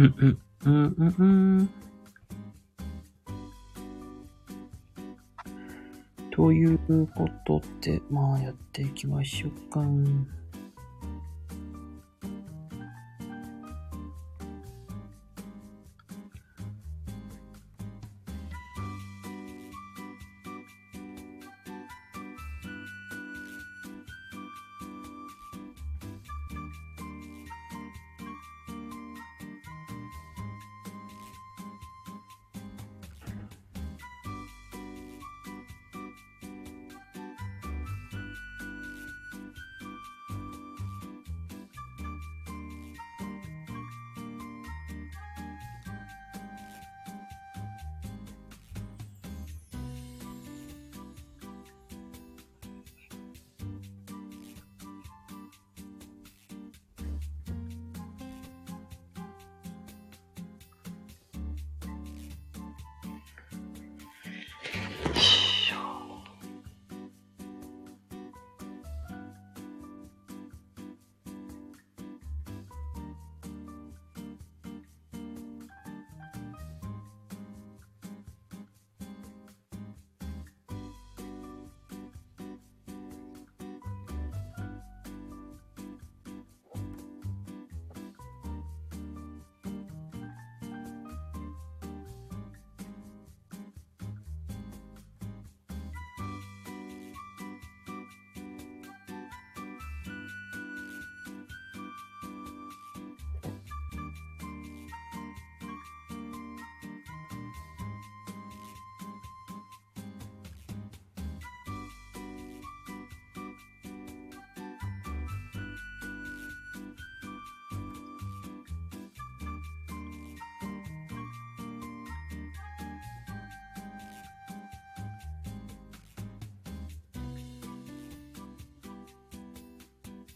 うんうん、うんうんうん。ということで、まあやっていきましょうか。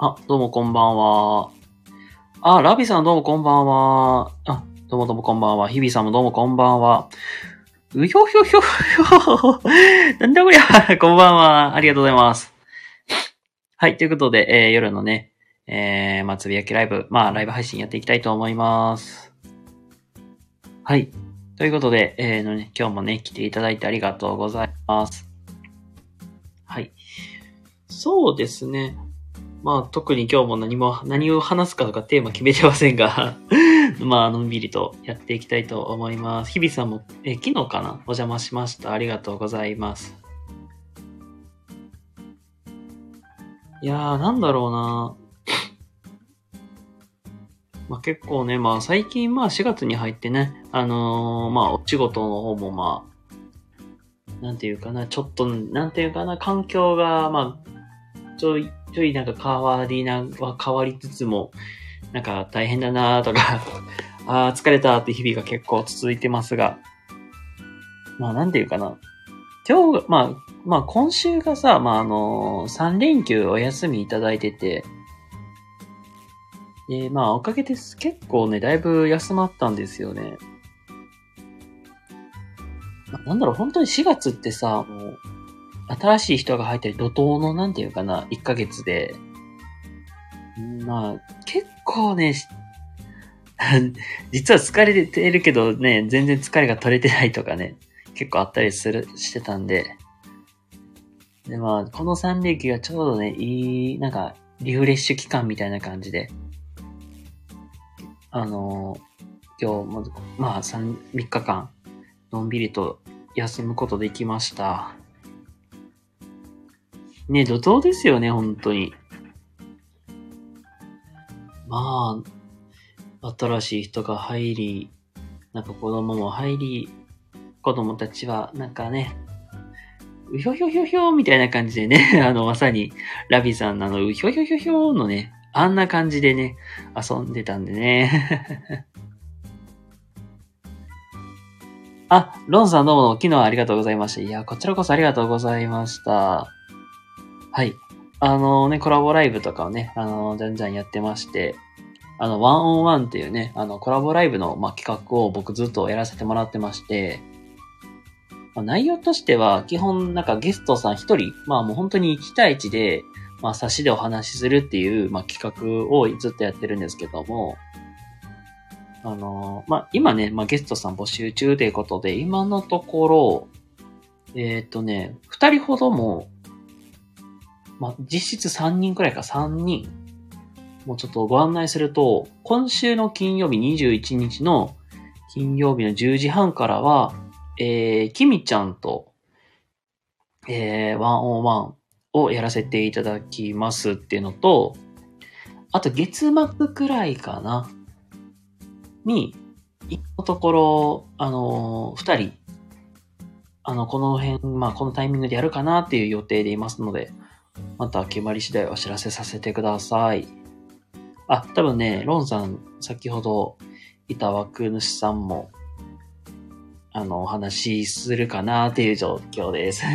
あ、どうもこんばんは。あ、ラビさんどうもこんばんは。あ、どうもどうもこんばんは。日比さんもどうもこんばんは。うひょひょひょひょ。なんだこりゃ。こんばんは。ありがとうございます。はい、ということで、えー、夜のね、えー、まあ、つぶやきライブ、まあ、ライブ配信やっていきたいと思います。はい。ということで、えー、のね、今日もね、来ていただいてありがとうございます。はい。そうですね。まあ、特に今日も何も、何を話すかとかテーマ決めてませんが、まあ、のんびりとやっていきたいと思います。日比さんも、え、昨日かな？お邪魔しました。ありがとうございます。いやー、なんだろうな まあ結構ね、まあ最近まあ4月に入ってね、あのーまあお仕事の方もまあ、なんていうかな、ちょっと、なんていうかな、環境が、まあ、ちょい、ちょいなんか変わりな、は変わりつつも、なんか大変だなとか、ああ、疲れたって日々が結構続いてますが、まあなんていうかな。今日、まあ、まあ今週がさ、まああの3連休お休みいただいてて、で、まあおかげです。結構ね、だいぶ休まったんですよね。なんだろう、本当に4月ってさ、もう、新しい人が入ったり、怒涛のなんていうかな、1ヶ月で、まあ、結構ね、実は疲れてるけどね、全然疲れが取れてないとかね、結構あったりする、してたんで、で、まあ、この3連休がちょうどね、いい、なんか、リフレッシュ期間みたいな感じで、あの今日も、まあ、3、3日間、のんびりと休むことできました。ね、怒涛ですよね、本当に。まあ、新しい人が入り、なんか子供も入り、子供たちは、なんかね、うひょひょひょひょみたいな感じでね、あの、まさに、ラビさんのあの、うひょひょひょひょのね、あんな感じでね、遊んでたんでね。あ、ロンさんどうも昨日はありがとうございました。いや、こちらこそありがとうございました。はい。あのね、コラボライブとかをね、あの、じゃんじゃんやってまして、あの、ワンオンワンっていうね、あの、コラボライブの、まあ、企画を僕ずっとやらせてもらってまして、まあ、内容としては、基本、なんかゲストさん一人、まあもう本当に1対1で、まあ差しでお話しするっていう、まあ企画をずっとやってるんですけども、あの、まあ、今ね、まあ、ゲストさん募集中ということで、今のところ、えっ、とね、二人ほども、まあ、実質三人くらいか、三人。もうちょっとご案内すると、今週の金曜日21日の金曜日の10時半からは、えー、きみちゃんと、えー、101をやらせていただきますっていうのと、あと月末くらいかな、に、一のところ、あのー、二人、あの、この辺、まあ、このタイミングでやるかなっていう予定でいますので、また決まり次第お知らせさせてください。あ、多分ね、ロンさん、先ほどいた枠主さんも、あの、お話しするかなっていう状況です。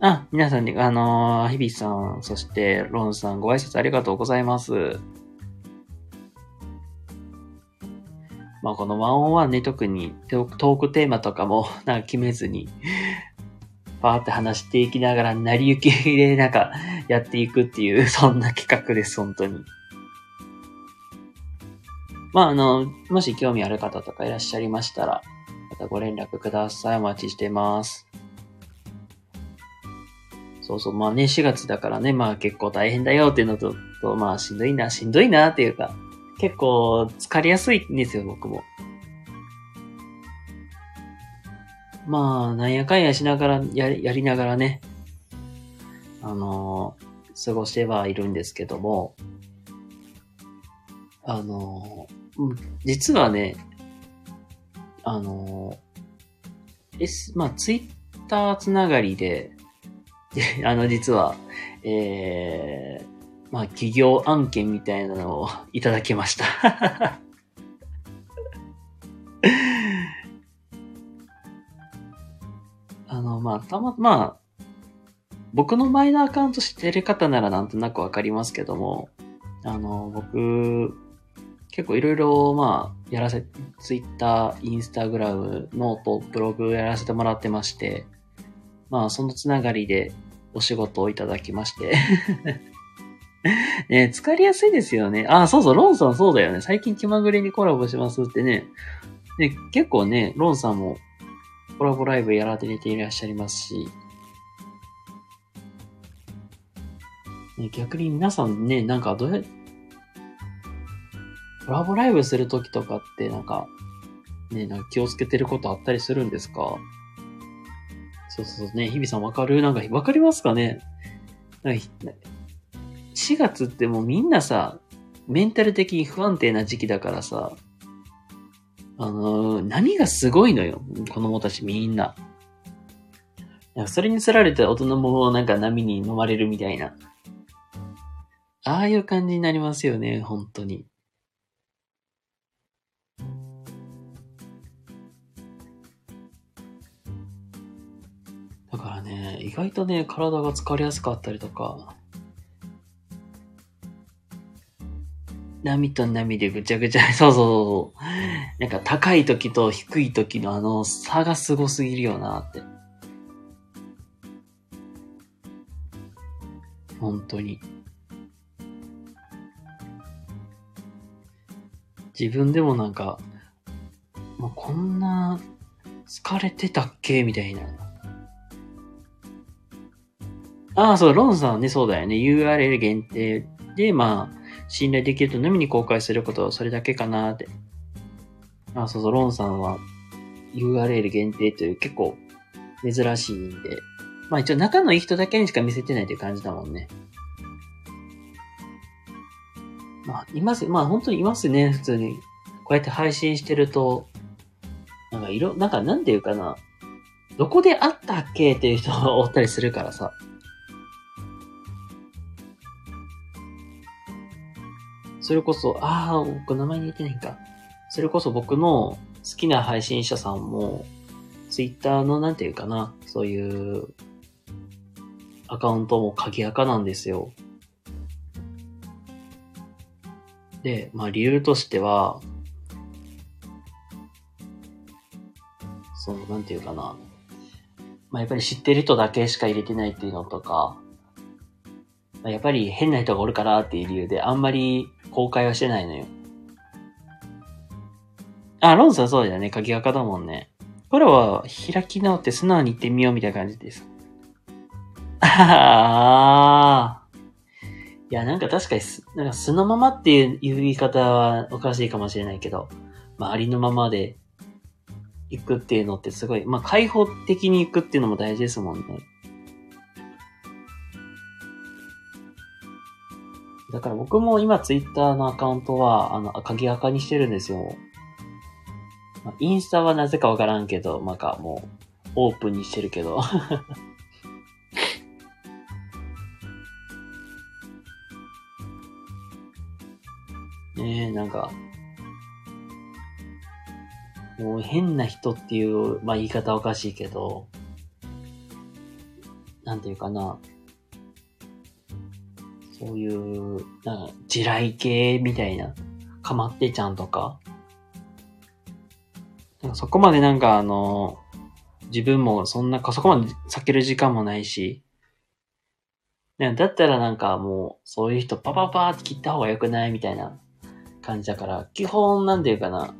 あ、皆さんに、あのー、日々さん、そしてロンさん、ご挨拶ありがとうございます。まあ、このワンオンワンね、特にトークテーマとかも、なんか決めずに、パーって話していきながら、成り行きでなんか、やっていくっていう、そんな企画です、本当に。まあ、あの、もし興味ある方とかいらっしゃいましたら、またご連絡ください。お待ちしてます。そうそう、まあね、4月だからね、まあ結構大変だよっていうのと、とまあしんどいな、しんどいなっていうか、結構疲れやすいんですよ、僕も。まあ、なんやかんやしながら、ややりながらね、あのー、過ごしてはいるんですけども、あのー、実はね、あのー、S、まあ、ツイッターつながりで、で、あの、実は、えー、まあ、企業案件みたいなのを いただきました。あの、まあ、たま、まあ、僕の前のアカウント知ってる方ならなんとなくわかりますけども、あの、僕、結構いろいろ、まあ、やらせ、ツイッター、インスタグラム、ノート、ブログやらせてもらってまして、まあ、そのつながりでお仕事をいただきまして。ね疲れやすいですよね。あ、そうそう、ロンさんそうだよね。最近気まぐれにコラボしますってね。ね、結構ね、ロンさんもコラボライブやられていらっしゃいますし、ね、逆に皆さんね、なんかどうや、コラボライブするときとかってなんか、ね、なんか気をつけてることあったりするんですか？そうそうね、日比さんわかる？なんか、わかりますかね？なんか4月ってもうみんなさ、メンタル的に不安定な時期だからさ、あのー、波がすごいのよ。子供たちみんな。それに釣られて大人もなんか波に飲まれるみたいな。ああいう感じになりますよね、本当に。だからね、意外とね、体が疲れやすかったりとか、波と波でぐちゃぐちゃ、そうそうそう。なんか高い時と低い時のあの差がすごすぎるよなって。本当に。自分でもなんか、もうこんな疲れてたっけみたいな。ああ、そう、ロンさんね、そうだよね。URL 限定で、まあ、信頼できるとのみに公開することはそれだけかなって。あ、そうそう、ロンさんは URL 限定という結構珍しいんで。まあ一応仲のいい人だけにしか見せてないという感じだもんね。まあ、います、まあ本当にいますね、普通に。こうやって配信してると、なんか色、なんかなんていうかな。どこで会ったっけっていう人がおったりするからさ。それこそ、ああ、僕名前に言ってないか。それこそ僕の好きな配信者さんも、ツイッターのなんていうかな、そういうアカウントも鍵垢なんですよ。で、まあ理由としては、その、なんていうかな。まあやっぱり知ってる人だけしか入れてないっていうのとか、やっぱり変な人がおるからっていう理由であんまり公開はしてないのよ。あ、ロンさんそうだよね。鍵垢だもんね。これは開き直って素直に言ってみようみたいな感じです。ああ。いや、なんか確かにす、なんか素のままっていう言い方はおかしいかもしれないけど、まあ、ありのままで行くっていうのってすごい、まあ、開放的に行くっていうのも大事ですもんね。だから僕も今ツイッターのアカウントは、あの、鍵垢にしてるんですよ。まあ、インスタはなぜかわからんけど、なんかもう、オープンにしてるけど。ねえ、なんか、もう変な人っていう、まあ言い方おかしいけど、なんていうかな、そういう、なんか、地雷系みたいな、かまってちゃんとか、なんかそこまでなんかあの、自分もそんな、そこまで避ける時間もないし、だったらなんかもう、そういう人パパパーって切った方が良くないみたいな感じだから、基本なんていうかな、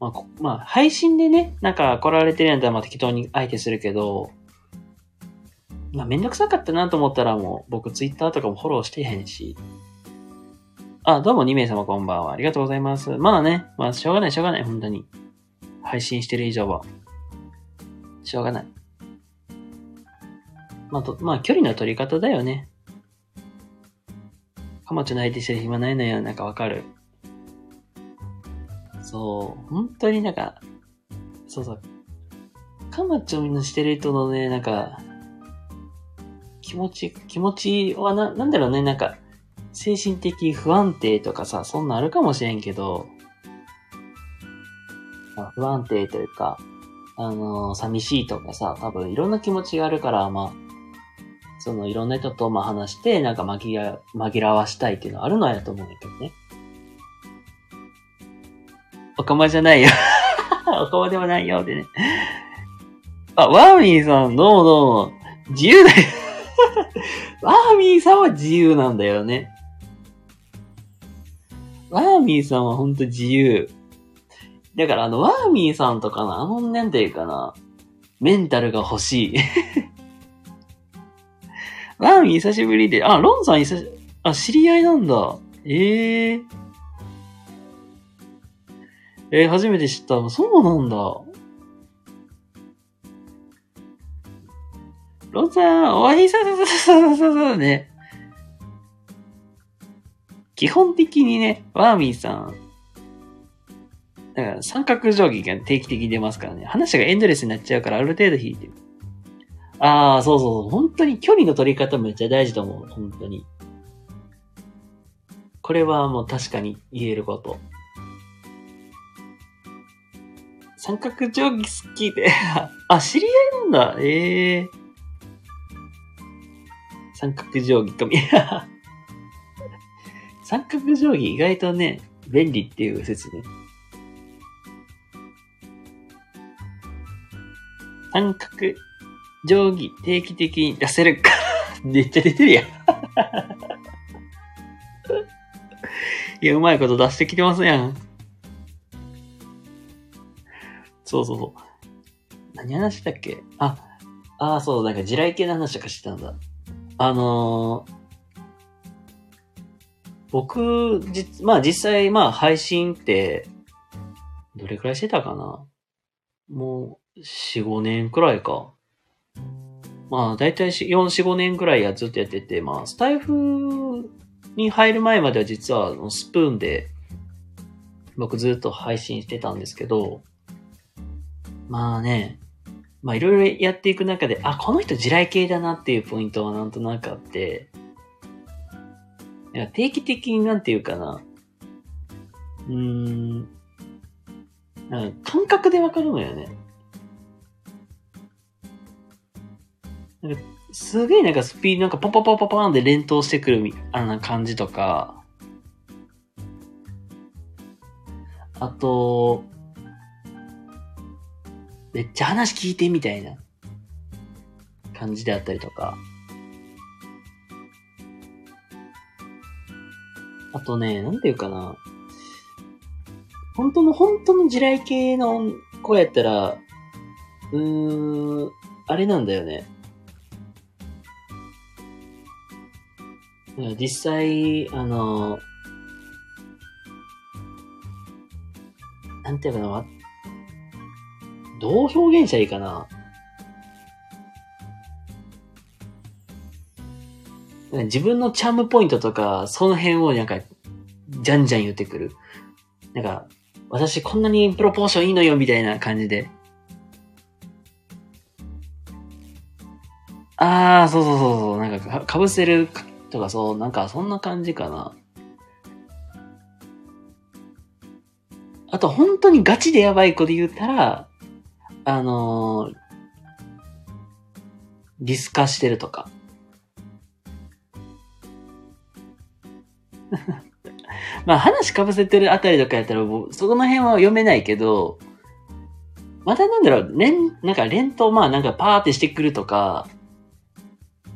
まあ、まあ、配信でね、なんか来られてるんだったらまあ適当に相手するけど、まあ、めんどくさかったなと思ったらもう、僕ツイッターとかもフォローしてへんし。あ、どうも2名様こんばんは。ありがとうございます。まあね、まあ、しょうがない、しょうがない、本当に。配信してる以上は。しょうがない。まあ、と、まあ、距離の取り方だよね。かまちょの相手してる暇ないのよ、なんかわかる。そう、本当になんか、そうそう。かまちょのしてる人のね、なんか、気持ち、気持ちはな、なんだろうね、なんか、精神的不安定とかさ、そんなあるかもしれんけど、まあ、不安定というか、あのー、寂しいとかさ、多分いろんな気持ちがあるから、まあ、そのいろんな人とまあ話して、なんか紛ら、紛らわしたいっていうのはあるのやと思うんだけどね。おかまじゃないよ おかまではないよってね。あ、ワーミーさん、どうもどうも。自由だよワーミーさんは自由なんだよね。ワーミーさんはほんと自由。だからあの、ワーミーさんとかのあの、なんていうかな、メンタルが欲しい。ワーミー久しぶりで、あ、ロンさん久し、あ、知り合いなんだ。ええー。えー、初めて知った。そうなんだ。ロンさん、お会いささささささね。基本的にね、ワーミーさん、だから三角定規が定期的に出ますからね。話がエンドレスになっちゃうからある程度引いてる。ああ、そうそうそう。本当に距離の取り方めっちゃ大事と思う。本当に。これはもう確かに言えること。三角定規好きで あ、知り合いなんだ。ええー、三角定規み。三角定規意外とね、便利っていう説ね。三角定規定期的に出せるか めっちゃ出てるやん いや、うまいこと出してきてますやん。そうそうそう。何話したっけ？あ、ああ、そう、なんか地雷系の話とかしてたんだ。あのー、僕、じ、まあ実際、まあ配信って、どれくらいしてたかな？もう、4、5年くらいか。まあ、だいたい4、4、5年くらいやずっとやってて、まあ、スタイフに入る前までは実はスプーンで僕ずっと配信してたんですけど、まあね、まあいろいろやっていく中で、あ、この人地雷系だなっていうポイントはなんとなくあって、定期的になんていうかな、うーん、なんか感覚でわかるのよね。なんかすげえなんかスピード、なんかポポポポポーンで連投してくるみ、あんな感じとか、あと、めっちゃ話聞いてみたいな感じであったりとか。あとね、なんていうかな。本当の、本当の地雷系の子やったら、うーん、あれなんだよね。実際、あの、なんていうかな、どう表現したらいいかな？自分のチャームポイントとか、その辺をなんか、じゃんじゃん言ってくる。なんか、私こんなにプロポーションいいのよ、みたいな感じで。あー、そうそうそうそう、なんかか、被せるとかそう、なんかそんな感じかな。あと、本当にガチでやばい子で言ったら、あのー、ディスカしてるとか。まあ話かぶせてるあたりとかやったら、そこの辺は読めないけど、またなんだろう、連、なんか連投まあなんかパーってしてくるとか、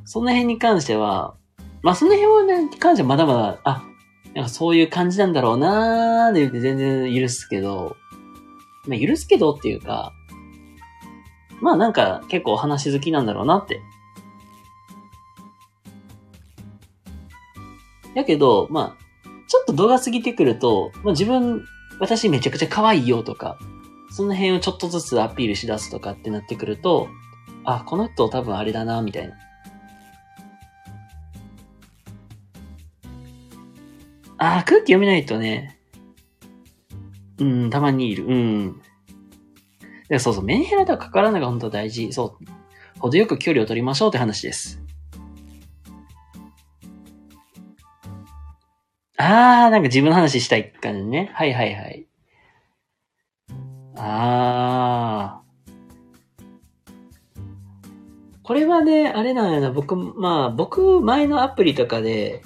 その辺に関しては、まあその辺に関してはまだまだ、あ、なんかそういう感じなんだろうなーって言って全然許すけど、まあ許すけどっていうか、まあなんか結構話好きなんだろうなって。やけど、まあ、ちょっと度が過ぎてくると、まあ自分、私めちゃくちゃ可愛いよとか、その辺をちょっとずつアピールしだすとかってなってくると、あ、この人多分あれだな、みたいな。あ、空気読めないとね、うん、たまにいる。うん。でそうそう、メンヘラとは関わらないが本当大事。そう。程よく距離を取りましょうって話です。あー、なんか自分の話したい感じね。はいはいはい。あー。これはね、あれなんやな、僕、まあ、僕、前のアプリとかで、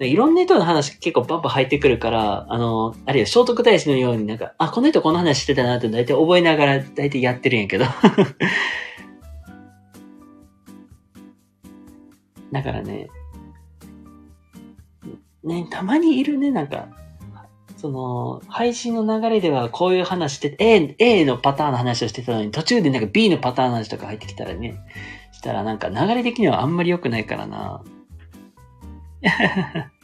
いろんな人の話結構パンパン入ってくるから、あの、あるいは聖徳太子のようになんか、あ、この人この話してたなって大体覚えながら大体やってるんやけど。だからね、ね、たまにいるね、なんか、その、配信の流れではこういう話して、A、A のパターンの話をしてたのに、途中でなんか B のパターンの話とか入ってきたらね、したらなんか流れ的にはあんまり良くないからな。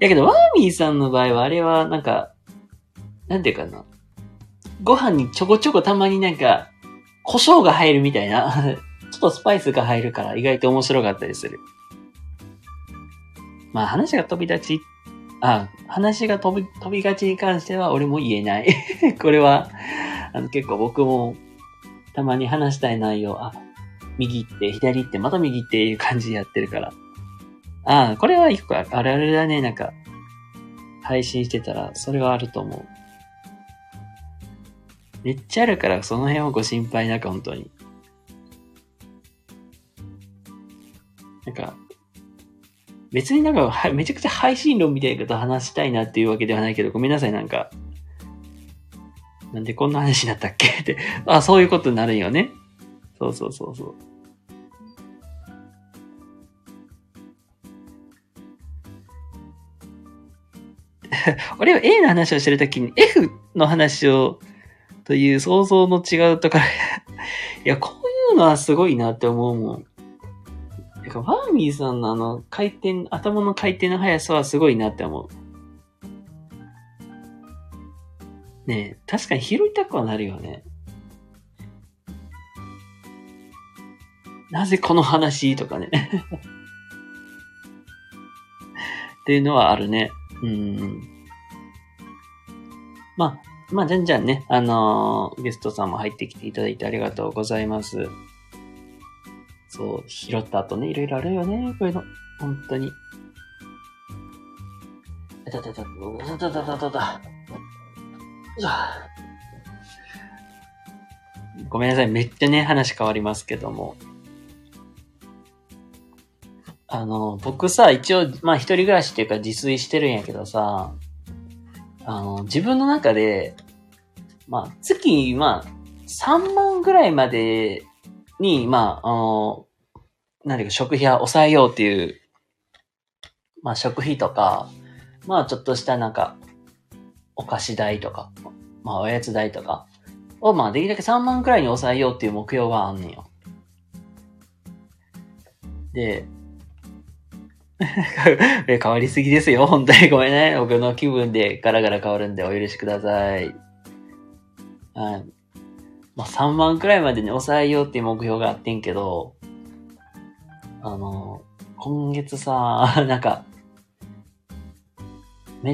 やけど、ワーミーさんの場合は、あれはなんか、なんていうかな。ご飯にちょこちょこたまになんか、胡椒が入るみたいな。ちょっとスパイスが入るから意外と面白かったりする。まあ話が飛び立ち、あ、話が飛び、飛びがちに関しては俺も言えない。これは、あの結構僕もたまに話したい内容、あ、右行って、左行って、また右っていう感じでやってるから。ああ、これは一個あるあるだね、なんか、配信してたら、それはあると思う。めっちゃあるから、その辺はご心配なく、本当に。なんか、別になんか、めちゃくちゃ配信論みたいなこと話したいなっていうわけではないけど、ごめんなさい、なんか。なんでこんな話になったっけって。あ、そういうことになるよね。そうそうそうそう。俺は A の話をしてるときに F の話を、という想像の違うところ いや、こういうのはすごいなって思うもん。てか、ワーミーさんのあの、回転、頭の回転の速さはすごいなって思う。ねえ、確かに拾いたくはなるよね。なぜこの話とかね っていうのはあるね。うん。まあ、まあ、じゃんじゃんね、あのー、ゲストさんも入ってきていただいてありがとうございます。そう、拾った後ね、いろいろあるよね、こういうの。本当に。あたたた、たたたたたた。ごめんなさい、めっちゃね、話変わりますけども。あの、僕さ、一応、まあ一人暮らしっていうか自炊してるんやけどさ、あの、自分の中で、まあ、月、まあ、3万ぐらいまでに、まあ、あの、何ていうか食費は抑えようっていう、まあ食費とか、まあちょっとしたなんか、お菓子代とか、まあおやつ代とかをまあできるだけ3万くらいに抑えようっていう目標があんねんよ。で、変わりすぎですよ。本当にごめんね。僕の気分でガラガラ変わるんでお許しください。はい。まあ、3万くらいまでに抑えようっていう目標があってんけど、あの、今月さ、なんか、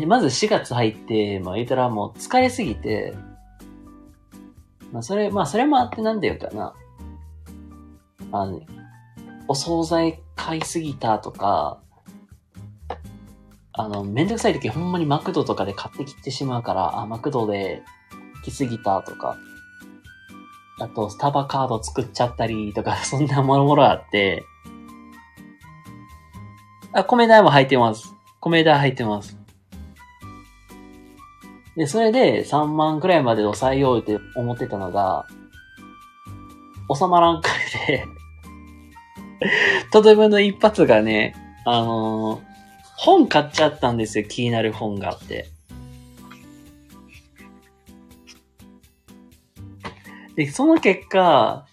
まず4月入って、まあ言ったらもう疲れすぎて、まあそれ、まあそれもあってなんだよかな。あの、お惣菜買いすぎたとか、あの、めんどくさい時ほんまにマクドとかで買ってきてしまうから、あ、マクドで来すぎたとか、あと、スタバカード作っちゃったりとか、そんなもろもろあって、あ、米代も入ってます。米代入ってます。で、それで3万くらいまで抑えようって思ってたのが、収まらんくらいでとてもの一発がね、あのー、本買っちゃったんですよ。気になる本があって。で、その結果、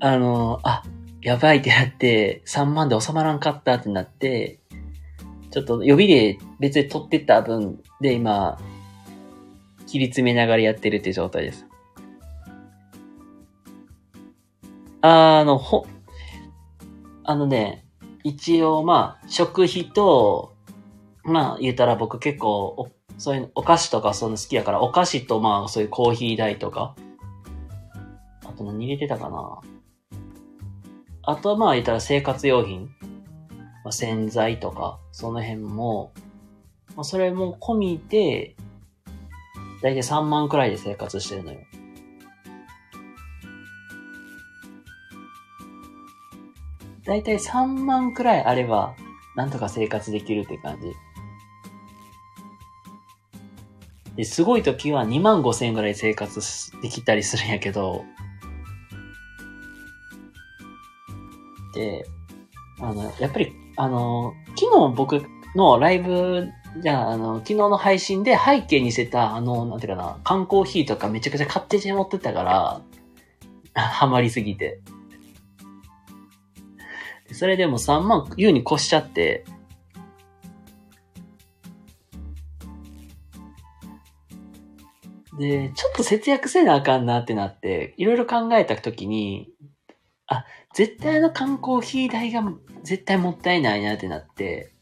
あの、あ、やばいってなって、3万で収まらんかったってなって、ちょっと予備で別に取ってった分で今、切り詰めながらやってるって状態です。あの、ほ、あのね、一応まあ、食費と、まあ言ったら僕結構そういうお菓子とかそういうの好きやから、お菓子とまあそういうコーヒー代とか、あと何入れてたかな。あとはまあ言ったら生活用品、まあ、洗剤とか、その辺も、まあ、それも込みで、だいたい3万くらいで生活してるのよ。だいたい3万くらいあれば、なんとか生活できるって感じ。で、すごい時は2万5千円ぐらい生活できたりするんやけど、で、あの、やっぱり、あの、昨日僕のライブじゃあ、あの、昨日の配信で背景にせた、あの、なんていうかな、缶コーヒーとかめちゃくちゃ買って持ってたから、ハマりすぎて。それでも3万優に越しちゃって、で、ちょっと節約せなあかんなってなって、いろいろ考えたときに、あ、絶対の缶コーヒー代が絶対もったいないなってなって、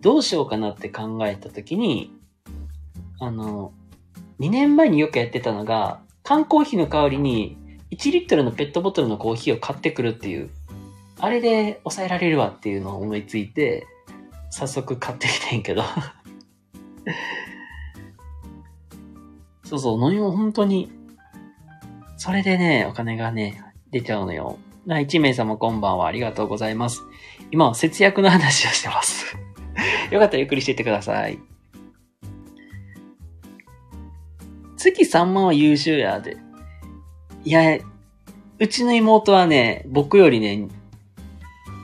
どうしようかなって考えたときに、あの、2年前によくやってたのが、缶コーヒーの代わりに1リットルのペットボトルのコーヒーを買ってくるっていう、あれで抑えられるわっていうのを思いついて、早速買ってきてんけど そうそう、飲み物本当に、それでね、お金がね、出ちゃうのよ。な、1名様こんばんはありがとうございます。今は節約の話をしてます よかったらゆっくりしていってください。月3万は優秀やで。いや、うちの妹はね、僕よりね、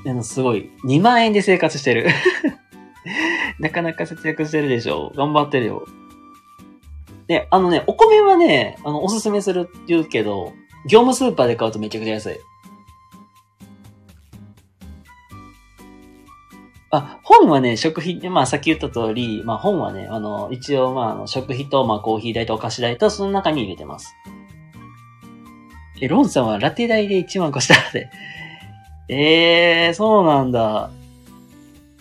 あの、すごい、2万円で生活してる。なかなか節約してるでしょ。頑張ってるよ。で、あのね、お米はね、あの、おすすめするって言うけど、業務スーパーで買うとめちゃくちゃ安い。あ、本はね、食費、まあさっき言った通り、まあ本はね、あの、一応まああの食費と、まあコーヒー代とお菓子代とその中に入れてます。え、ロンさんはラテ代で1万個したらで。ええー、そうなんだ。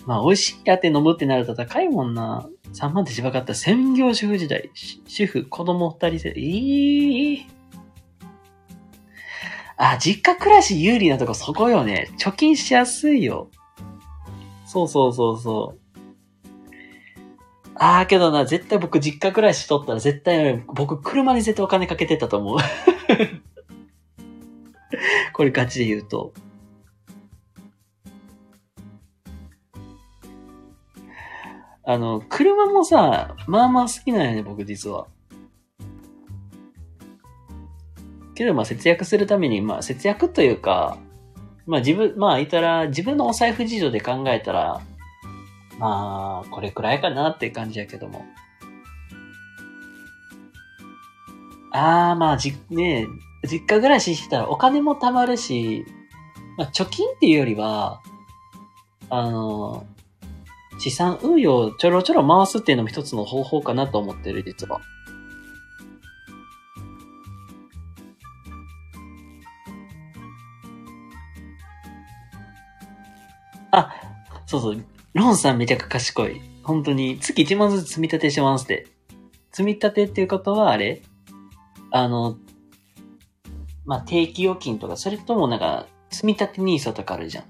まあ美味しいラテ飲むってなると高いもんな。3万ってしばかった専業主婦時代。主婦、子供二人せ、ええー、あ、実家暮らし有利なとこそこよね。貯金しやすいよ。そうそうそうそう。ああ、けどな、絶対僕実家暮らしとったら絶対、僕車に絶対お金かけてたと思う。これガチで言うと。あの、車もさ、まあまあ好きなんやね、僕実は。けどまあ節約するために、まあ節約というか、まあ自分、まあ言ったら自分のお財布事情で考えたら、まあ、これくらいかなって感じやけども。あー、まあ、じ、ねえ実家暮らししてたらお金も貯まるし、まあ、貯金っていうよりは、あの、資産運用ちょろちょろ回すっていうのも一つの方法かなと思ってる、実は。あ、そうそう。ロンさんめちゃくちゃ賢い。本当に、月1万ずつ積み立てしますって。積み立てっていうことはあれ？あの、まあ、定期預金とか、それともなんか、積み立て NISA とかあるじゃん。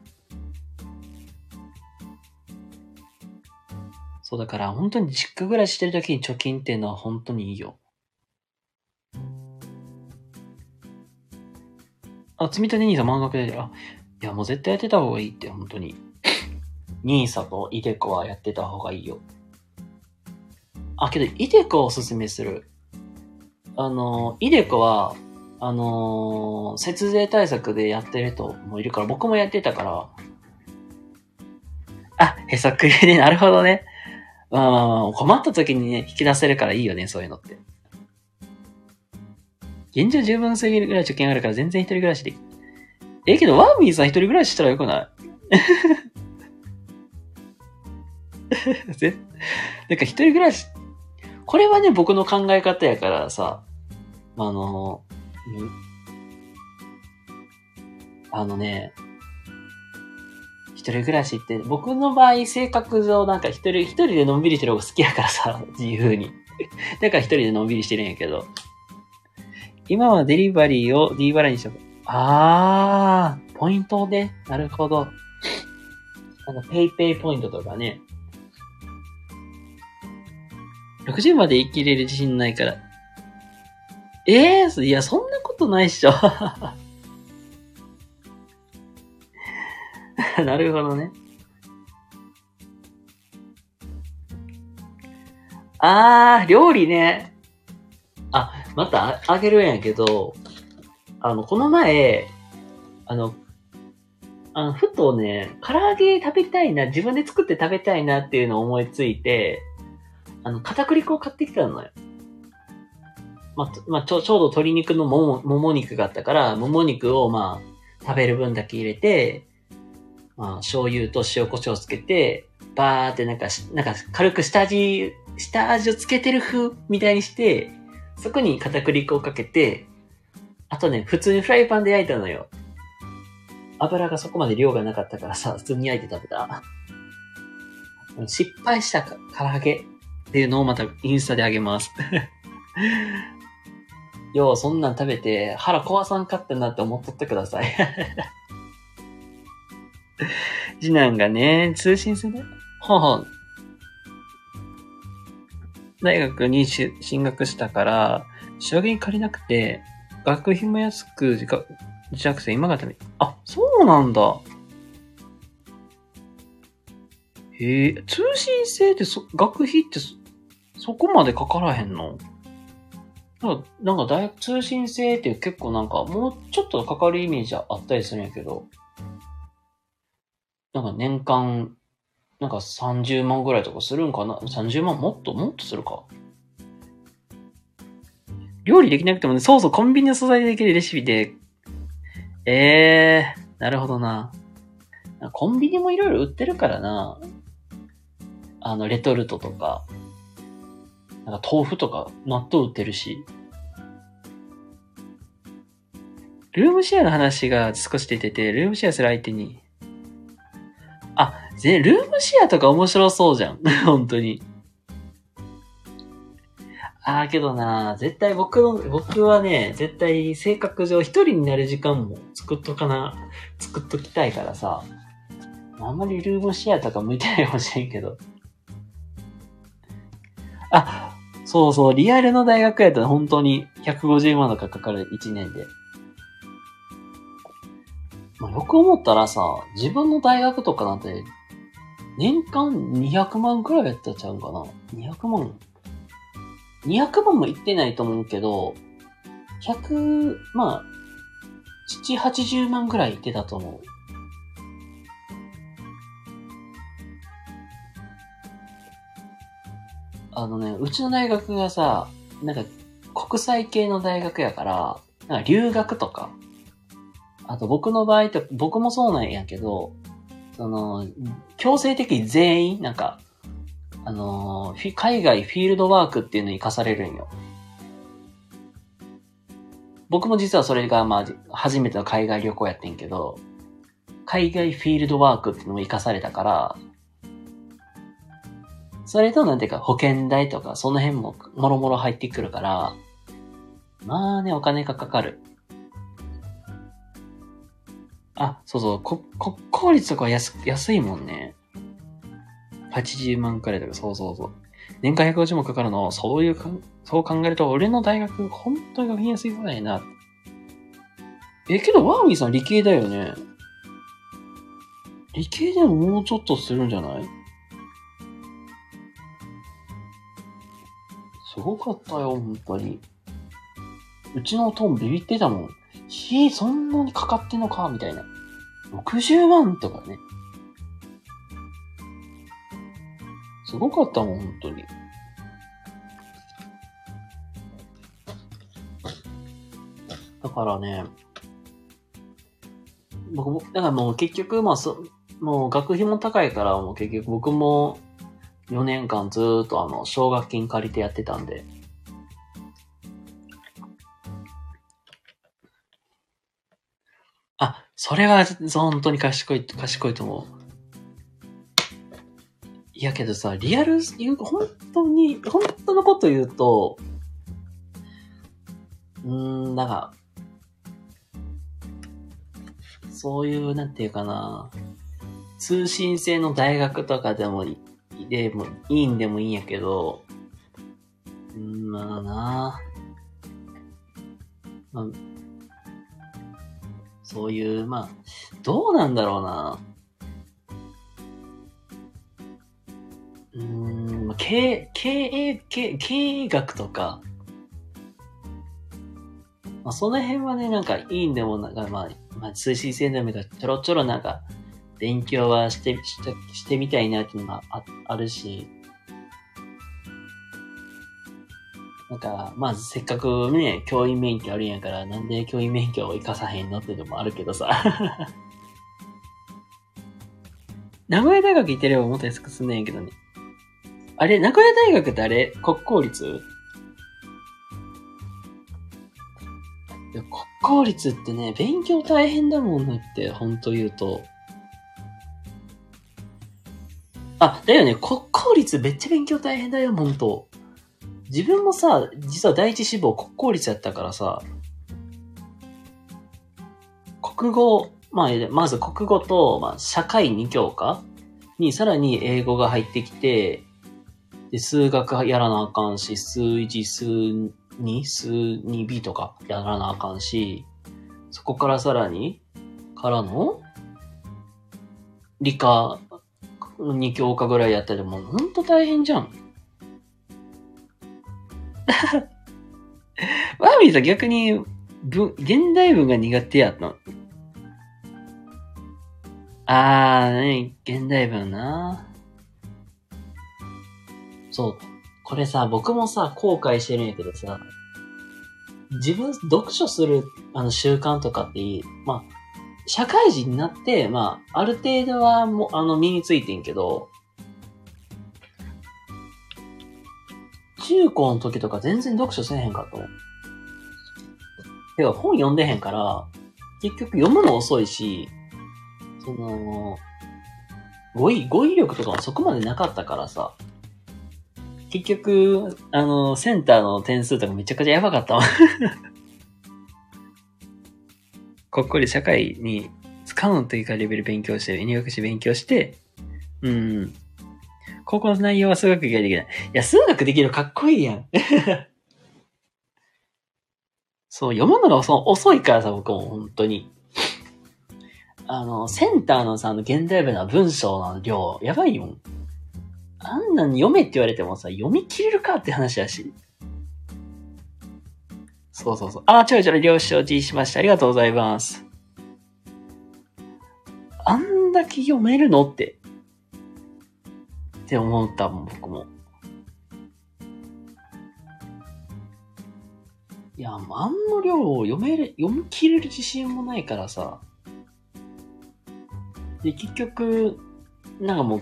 そうだから本当に実家暮らししてる時に貯金っていうのは本当にいいよ。あ、積み立て NISA 満額で、あ、いやもう絶対やってた方がいいって本当に。NISA とイデコはやってた方がいいよ。あ、けどイデコをおすすめする。あの、イデコは、あの、節税対策でやってる人もいるから、僕もやってたから。あ、へそくりね、なるほどね。まあまあまあ、困った時にね、引き出せるからいいよね、そういうのって。現状十分すぎるぐらい貯金あるから全然一人暮らしで。え、けどワーミーさん一人暮らししたらよくない？ぜ、なんか一人暮らし、これはね、僕の考え方やからさ、あの、あのね、一人暮らしって、僕の場合、性格上なんか一人、一人でのんびりしてる方が好きやからさ、自由に。だから一人でのんびりしてるんやけど。今はデリバリーを D 払いにしよう。あー、ポイントで、なるほど。あの、ペイペイポイントとかね。60まで生きれる自信ないから。ええー、いや、そんなことないっしょ。なるほどね。あー、料理ね。あ、またあげるんやけど、あの、この前、あの、あの、ふとね、唐揚げ食べたいな、自分で作って食べたいなっていうのを思いついて、あの、片栗粉を買ってきたのよ。まあ、まあ、ちょ、ちょうど鶏肉のもも、もも肉があったから、もも肉をまあ、食べる分だけ入れて、まあ、醤油と塩コショウつけて、バーってなんか、なんか軽く下味、下味をつけてる風みたいにして、そこに片栗粉をかけて、あとね、普通にフライパンで焼いたのよ。油がそこまで量がなかったからさ、普通に焼いて食べた。失敗した唐揚げっていうのをまたインスタであげます。よう、そんなん食べて腹壊さんかったなって思っとってください。次男がね、通信する？はは。大学に進学したから、将棋借りなくて、学費も安く自自宅生今がため。あ、そうなんだ。へえ、通信制ってそ、学費ってそ、そこまでかからへんの？なんか、なんか大学通信制って結構なんか、もうちょっとかかるイメージあったりするんやけど。なんか年間、なんか30万ぐらいとかするんかな ?30 万もっと？もっとするか？料理できなくてもね、そうそう、コンビニの素材でできるレシピで、ええー、なるほどな。コンビニもいろいろ売ってるからな。あの、レトルトとか、なんか豆腐とか納豆売ってるし。ルームシェアの話が少し出てて、ルームシェアする相手に、ルームシェアとか面白そうじゃん。本当に。ああ、けどな、絶対僕の、僕はね、絶対性格上一人になる時間も作っとかな、作っときたいからさ。あんまりルームシェアとか向いてないかもしれんけど。あ、そうそう、リアルの大学やったら本当に150万とかかかる1年で。まあ、よく思ったらさ、自分の大学とかなんて、年間200万くらいやったちゃうかな ?200 万 ?200 万もいってないと思うけど、100、まあ、7、80万くらいいってたと思う。あのね、うちの大学がさ、なんか国際系の大学やから、なんか留学とか、あと僕の場合って、僕もそうなんやけど、その、強制的に全員、なんか、あの海外フィールドワークっていうのに課されるんよ。僕も実はそれが、まあ、初めての海外旅行やってんけど、海外フィールドワークっていうのも活かされたから、それとなんていうか保険代とかその辺ももろもろ入ってくるから、まあね、お金がかかる。あ、そうそう、こ国公立とかは安安いもんね。80万くらいとか、そうそうそう。年間150万かかるの、そういうかん、そう考えると、俺の大学、本当に学費安いぐらいな。え、けど、ワーミーさん理系だよね。理系でももうちょっとするんじゃない？すごかったよ、本当に。うちのトーンビビってたもん。ひそんなにかかってんのかみたいな。60万とかね。すごかったもん、本当に。だからね、僕も、だからもう結局、まあそ、もう学費も高いから、もう結局僕も4年間ずっとあの、奨学金借りてやってたんで。それは本当に賢い、賢いと思う。いやけどさ、リアル、本当に、本当のこと言うと、うーん、なんか、そういう、なんていうかな、通信制の大学とかでもい、でも、いいんでもいいんやけど、うーん、まあなまあ、そういう、まあ、どうなんだろうな。うん、経営、経営、経経営学とか、まあ、その辺はね、なんかいいんでも、なんかまあ、まあ、通信制でもいいちょろちょろなんか、勉強はして、して、してみたいなっていうのがああるし、なんか、まずせっかくね、教員免許あるんやから、なんで教員免許を活かさへんのっていうのもあるけどさ。名古屋大学行ってればもっと安くすんねんけどね。あれ、名古屋大学ってあれ国公立？いや、国公立ってね、勉強大変だもんねって、ほんと言うと。あ、だよね、国公立めっちゃ勉強大変だよ、ほんと。自分もさ、実は第一志望国公立やったからさ、国語、まあ、まず国語と、まあ、社会2教科に、さらに英語が入ってきて、で、数学やらなあかんし、数1、数2、数 2B とかやらなあかんし、そこからさらに、からの、理科2教科ぐらいやったらもうほんと大変じゃん。ワーミーさん逆に文、現代文が苦手やったの？あー、ね、現代文な。そう。これさ、僕もさ、後悔してるんやけどさ、自分、読書する、あの、習慣とかっていい？まあ、社会人になって、まあ、ある程度はもう、あの、身についてんけど、中高の時とか全然読書せえへんかったもん。てか、本読んでへんから、結局読むの遅いし、その、語彙、語彙力とかもそこまでなかったからさ、結局、あの、センターの点数とかめちゃくちゃやばかったわ。こっこり社会に使うというかレベル勉強して、入学し勉強して、うん。高校の内容は数学ができない。いや、数学できるかっこいいやん。そう、読むのが遅遅いからさ、僕も本当に。あの、センターのさ、あの、現代文の文章の量、やばいもん。あんなに読めって言われてもさ、読み切れるかって話だし。そうそうそう。あ、ちょいちょい了承知しました。ありがとうございます。あんだけ読めるのって。って思ったもん、僕も。いや、漫の量を読める、読み切れる自信もないからさ。で、結局、なんかもう、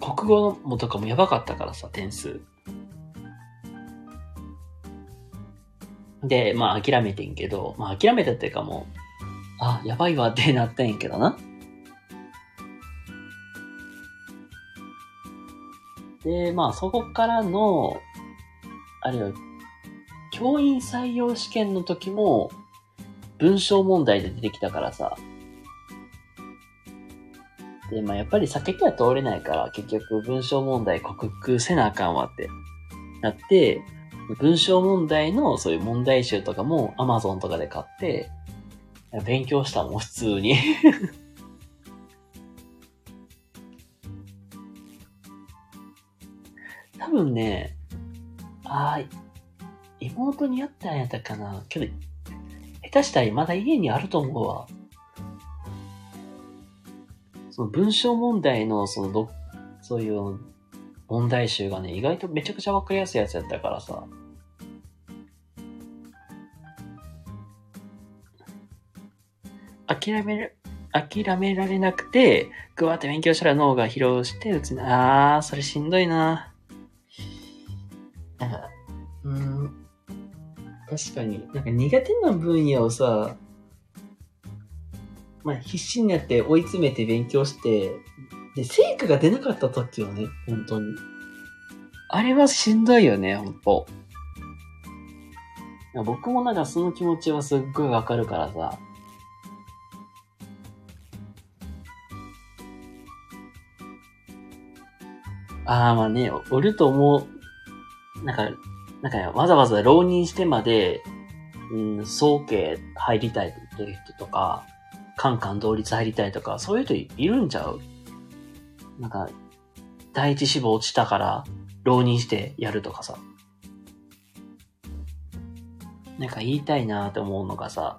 国語もとかもやばかったからさ、点数。で、まあ諦めてんけど、まあ諦めたっていうかもう、あ、やばいわってなったんやけどな。で、まあそこからの、あれよ、教員採用試験の時も、文章問題で出てきたからさ。で、まあやっぱり避けては通れないから、結局文章問題克服せなあかんわってなって、文章問題のそういう問題集とかも Amazon とかで買って、勉強したもん、普通に分ね、ああ、妹にやったんやったかな。けど、下手したらまだ家にあると思うわ。その文章問題の、そのど、そういう問題集がね、意外とめちゃくちゃわかりやすいやつやったからさ。諦める、諦められなくて、ぐわって勉強したら脳が疲労して、うつあー、それしんどいな。なんか、うん、確かに、なんか苦手な分野をさ、まあ、必死になって追い詰めて勉強して、で、成果が出なかった時はね、本当に。あれはしんどいよね、本当僕もなんかその気持ちはすっごいわかるからさ。ああ、まあね、おると思う。なんか、なんか、わざわざ浪人してまで、うん、総計入りたいっていう人とか、カンカン同率入りたいとか、そういう人いるんちゃう？なんか、第一志望落ちたから、浪人してやるとかさ。なんか言いたいなって思うのがさ、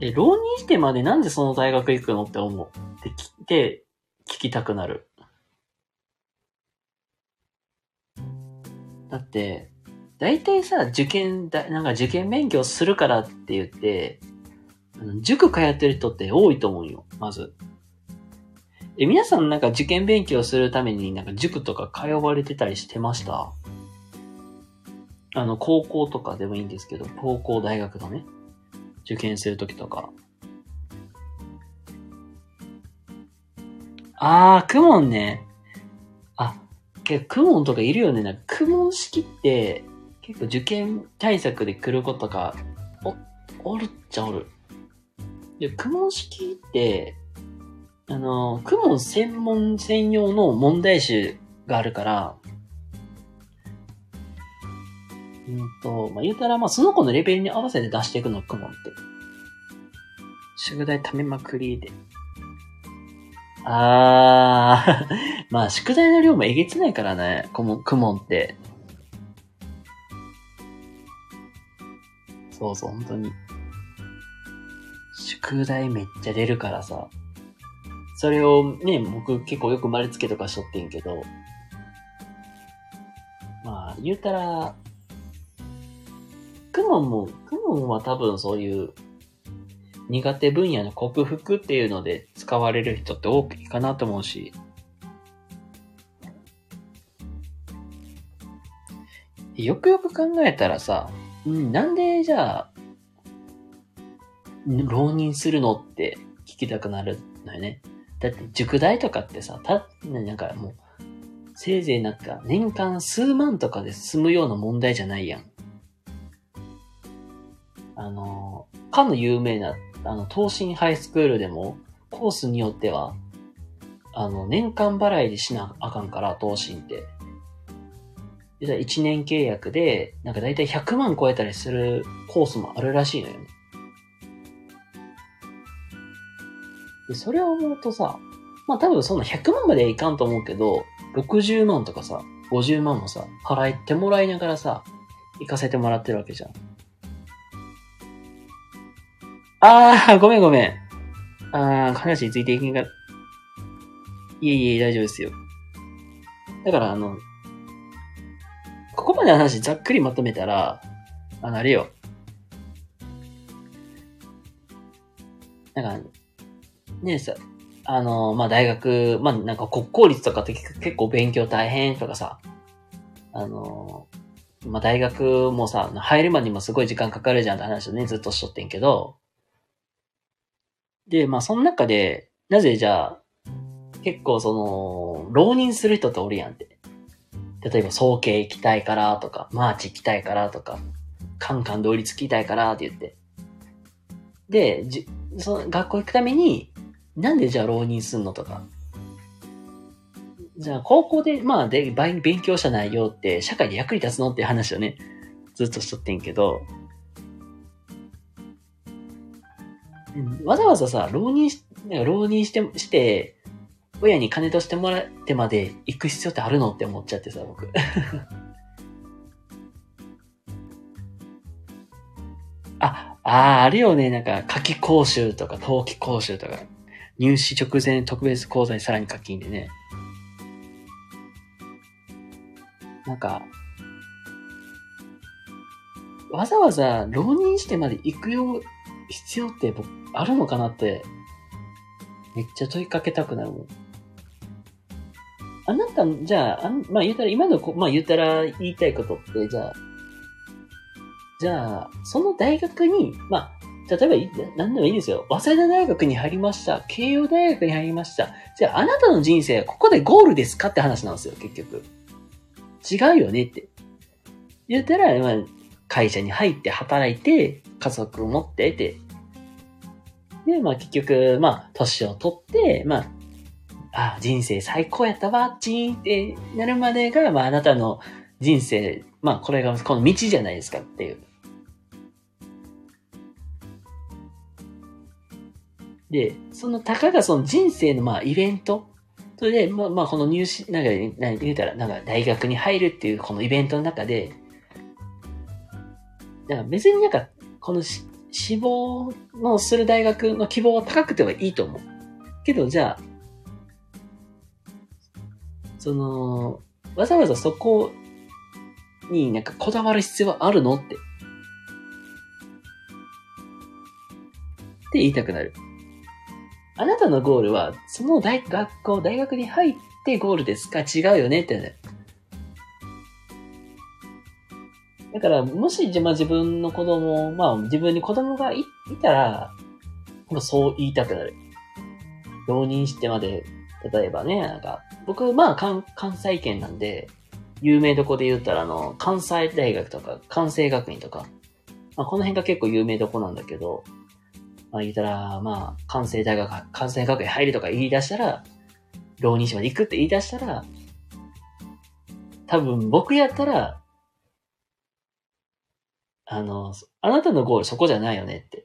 え、浪人してまでなんでその大学行くのって思う？って聞て、聞きたくなる。だって、大体さ、受験だ、なんか受験勉強するからって言って、塾通ってる人って多いと思うよ、まず。え、皆さんなんか受験勉強するためになんか塾とか通われてたりしてました？あの、高校とかでもいいんですけど、高校、大学のね、受験するときとか。あー、クモンね。あ、けど、クモンとかいるよね。なんか、クモン式って、結構受験対策で来る子とか、お、おるっちゃおる。で、クモン式って、あの、クモン専門専用の問題集があるから、うんと、まあ、言うたら、まあ、その子のレベルに合わせて出していくの、クモンって。宿題貯めまくりで。あー、まあ、宿題の量もえげつないからね、クモン、クモンって。そうそう、本当に。宿題めっちゃ出るからさ。それをね、僕結構よく丸付けとかしとってんけど、まあ、言うたら、クモンも、クモンは多分そういう苦手分野の克服っていうので使われる人って多くいかなと思うし、よくよく考えたらさ、うん、なんでじゃあ、浪人するのって聞きたくなるのよね？だって塾代とかってさ、た、なんかもう、せいぜいなんか年間数万とかで済むような問題じゃないやん。あの、かの有名な、あの、東進ハイスクールでも、コースによっては、あの、年間払いでしなあかんから、東進って。実は1年契約で、なんかだいたい100万超えたりするコースもあるらしいのよね。で、それを思うとさ、まあ多分そんな100万までいかんと思うけど、60万とかさ、50万もさ、払ってもらいながらさ、行かせてもらってるわけじゃん。あー、ごめんごめん。あー、話についていけんが、いえいえ、大丈夫ですよ。だからあの、ここまでの話ざっくりまとめたら、あの、あれよ。なんか、ねえさ、あの、まあ、大学、まあ、なんか国公立とかって結構勉強大変とかさ、あの、まあ、大学もさ、入るまでにもすごい時間かかるじゃんって話をね、ずっとしとってんけど、で、まあ、その中で、なぜじゃあ、結構その、浪人する人っておるやんって。例えば、総計行きたいからとか、マーチ行きたいからとか、カンカン同率きたいからって言って。で、じ、その学校行くために、なんでじゃあ浪人すんのとか。じゃあ高校で、まあで、勉強した内容って社会で役に立つのって話をね、ずっとしとってんけど、わざわざさ、浪人し、浪人して、して、親に金としてもらってまで行く必要ってあるのって思っちゃってさ、僕。あ、ああ、あるよね。なんか、夏季講習とか、冬季講習とか、入試直前特別講座にさらに課金でね。なんか、わざわざ浪人してまで行くよう、必要ってあるのかなって、めっちゃ問いかけたくなるもん。あなた、じゃあ、あまあ言ったら、今の、まあ言ったら言いたいことって、じゃあ、じゃあ、その大学に、まあ、例えば、何でもいいんですよ。早稲田大学に入りました。慶応大学に入りました。じゃあ、あなたの人生ここでゴールですかって話なんですよ、結局。違うよねって。言ったら、まあ、会社に入って働いて、家族を持っていて、で、まあ結局、まあ、年を取って、まあ、あ、人生最高やったわ、チーンってなるまでが、まああなたの人生、まあこれがこの道じゃないですかっていう。で、そのたかがその人生のまあイベント。それで、まあまあこの入試、なんか、なん言うたら、なんか大学に入るっていうこのイベントの中で、だから別になんか、このし志望のする大学の希望は高くてはいいと思う。けどじゃあ、その、わざわざそこになんかこだわる必要はあるのって。って言いたくなる。あなたのゴールは、その大学校、大学に入ってゴールですか？違うよね？ってね。だから、もし、まあ、自分の子供、まあ、自分に子供がいいたら、そう言いたくなる。浪人してまで、例えばね、なんか、僕、まあ、関関西圏なんで、有名どこで言ったら、あの、関西大学とか、関西学院とか、まあ、この辺が結構有名どこなんだけど、まあ言ったら、まあ、関西大学、関西学院入るとか言い出したら、浪人師まで行くって言い出したら、多分僕やったら、あの、あなたのゴールそこじゃないよねって。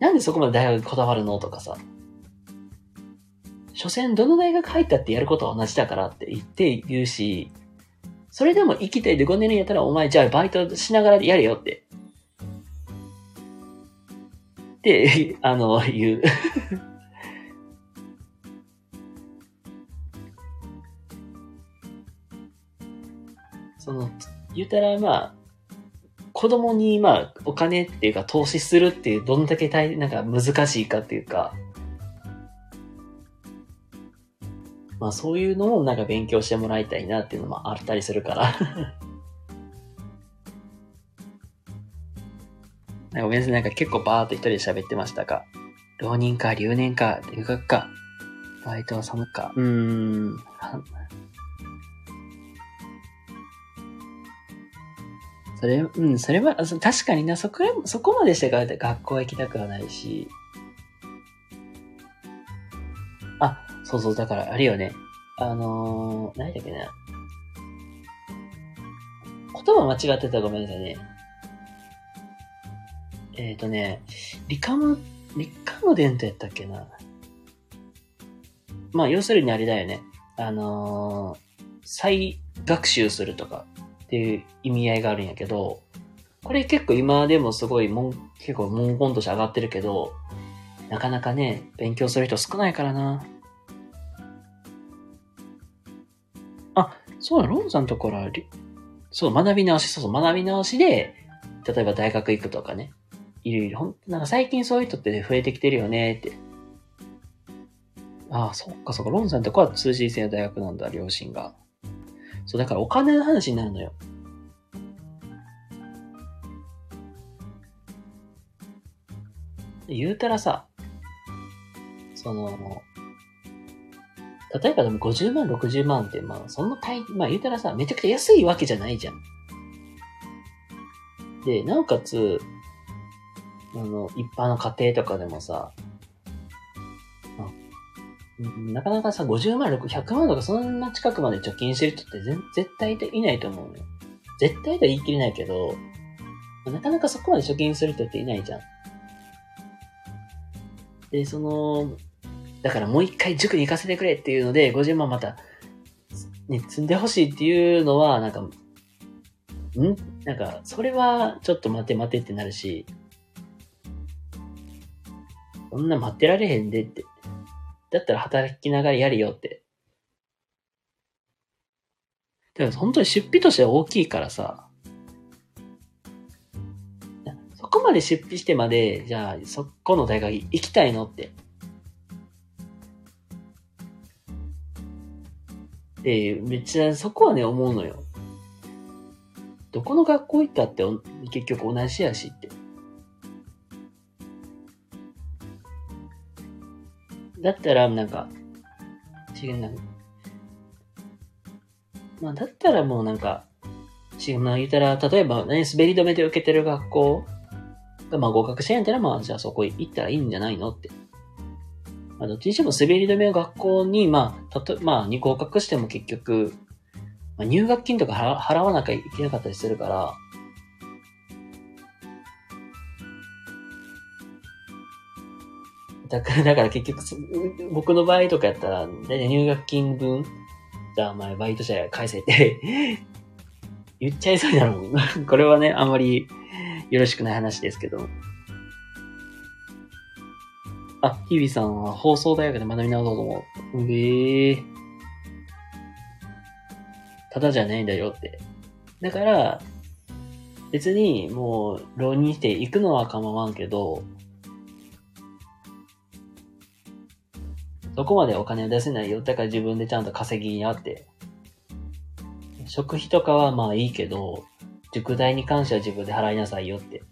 なんでそこまで大学にこだわるのとかさ。所詮どの大学入ったってやることは同じだからって言って言うし、それでも行きたいで5年やったらお前じゃあバイトしながらやれよってで、あの、言う。その、言うたら、まあ、子供に、まあ、お金っていうか、投資するっていう、どんだけ大、なんか難しいかっていうか、まあ、そういうのもなんか勉強してもらいたいなっていうのもあったりするから ごめんなさい、なんか結構バーっと一人で喋ってましたか？浪人か、留年か、留学か、バイトは寒か。うーん。それ、うん、それは、確かにな、そこ、そこまでしてから学校は行きたくはないし。あ、そうそう、だからあれよね。あのー、何だっけな。言葉間違ってたらごめんなさいね。えっ、ー、とね、リカム、リカムデントやったっけな。まあ、要するにあれだよね。あのー、再学習するとかっていう意味合いがあるんやけど、これ結構今でもすごいもん、結構文言として上がってるけど、なかなかね、勉強する人少ないからな。あ、そうだ、ロンさんところは、そう、学び直し、そうそう、学び直しで、例えば大学行くとかね。いるいる。ほんなんか最近そういう人って増えてきてるよねって。ああ、そっかそっか。ロンさんとこは通信制の大学なんだ、両親が。そう、だからお金の話になるのよ。言うたらさ、その、例えばでも50万、60万って、まあ、そんな大、まあ言うたらさ、めちゃくちゃ安いわけじゃないじゃん。で、なおかつ、あの、一般の家庭とかでもさ、なかなかさ、50万、100万とかそんな近くまで貯金してる人って絶対いないと思うのよ。絶対とは言い切れないけど、なかなかそこまで貯金する人っていないじゃん。で、その、だからもう一回塾に行かせてくれっていうので、50万また、ね、積んでほしいっていうのは、なんか、ん？なんか、それはちょっと待て待てってなるし、そんな待ってられへんでって。だったら働きながらやるよって。だから本当に出費としては大きいからさ、そこまで出費してまで、じゃあそこの大学行きたいのって。で、めっちゃそこはね、思うのよ。どこの学校行ったって結局同じやしって。だったら、なんか、違うな。まあ、だったらもうなんか、違うな、言ったら、例えばね、滑り止めで受けてる学校が、まあ合格してんやったら、まあ、じゃあそこ行ったらいいんじゃないのって。まあ、どっちにしても滑り止めを学校に、まあ、たと、まあ、に合格しても結局、まあ、入学金とか払わなきゃいけなかったりするから、だから、だから結局、僕の場合とかやったら、だい入学金分、じゃあお前バイト者返せって 言っちゃいそうになるもん。これはね、あんまりよろしくない話ですけど。あ、日比さんは放送大学で学び直そうと思う。うえー。ただじゃないんだよって。だから、別にもう浪人して行くのは構わんけど、そこまでお金を出せないよ。だから自分でちゃんと稼ぎにあって。食費とかはまあいいけど、塾代に関しては自分で払いなさいよって。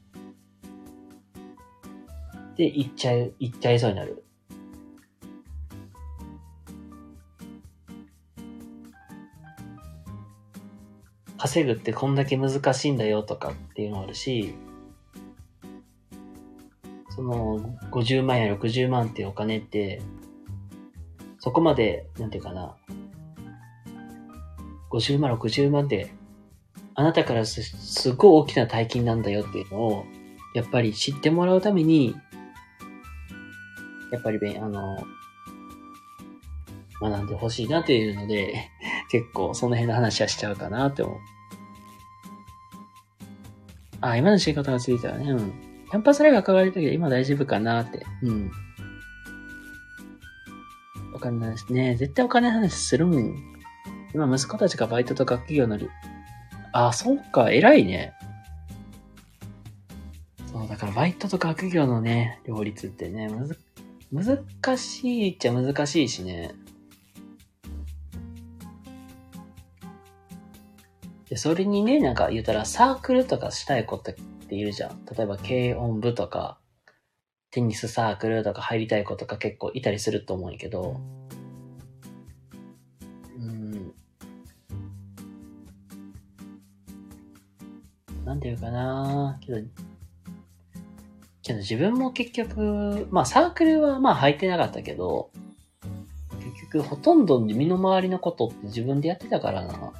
で、言っちゃい、言っちゃいそうになる。稼ぐってこんだけ難しいんだよとかっていうのもあるし、その50万や60万っていうお金ってそこまで、なんていうかな、50万、60万で、あなたからすすごい大きな大金なんだよっていうのを、やっぱり知ってもらうために、やっぱりべ、あの、学んでほしいなっていうので、結構その辺の話はしちゃうかなって思う。あ、今の仕事がついたらね、うん。キャンパスライフが関わるときは今大丈夫かなって。うん。かんないしね。絶対お金の話するもん。今、息子たちがバイトと学業のり。あ、そうか、偉いね。そう、だからバイトと学業のね、両立ってね、むず、難しいっちゃ難しいしね。で、それにね、なんか言うたらサークルとかしたい子っているじゃん。例えば軽音部とか、テニスサークルとか入りたい子とか結構いたりすると思うんやけど、うん。なんていうかなけど、けど自分も結局、まあサークルはまあ入ってなかったけど、結局ほとんど身の回りのことって自分でやってたからな。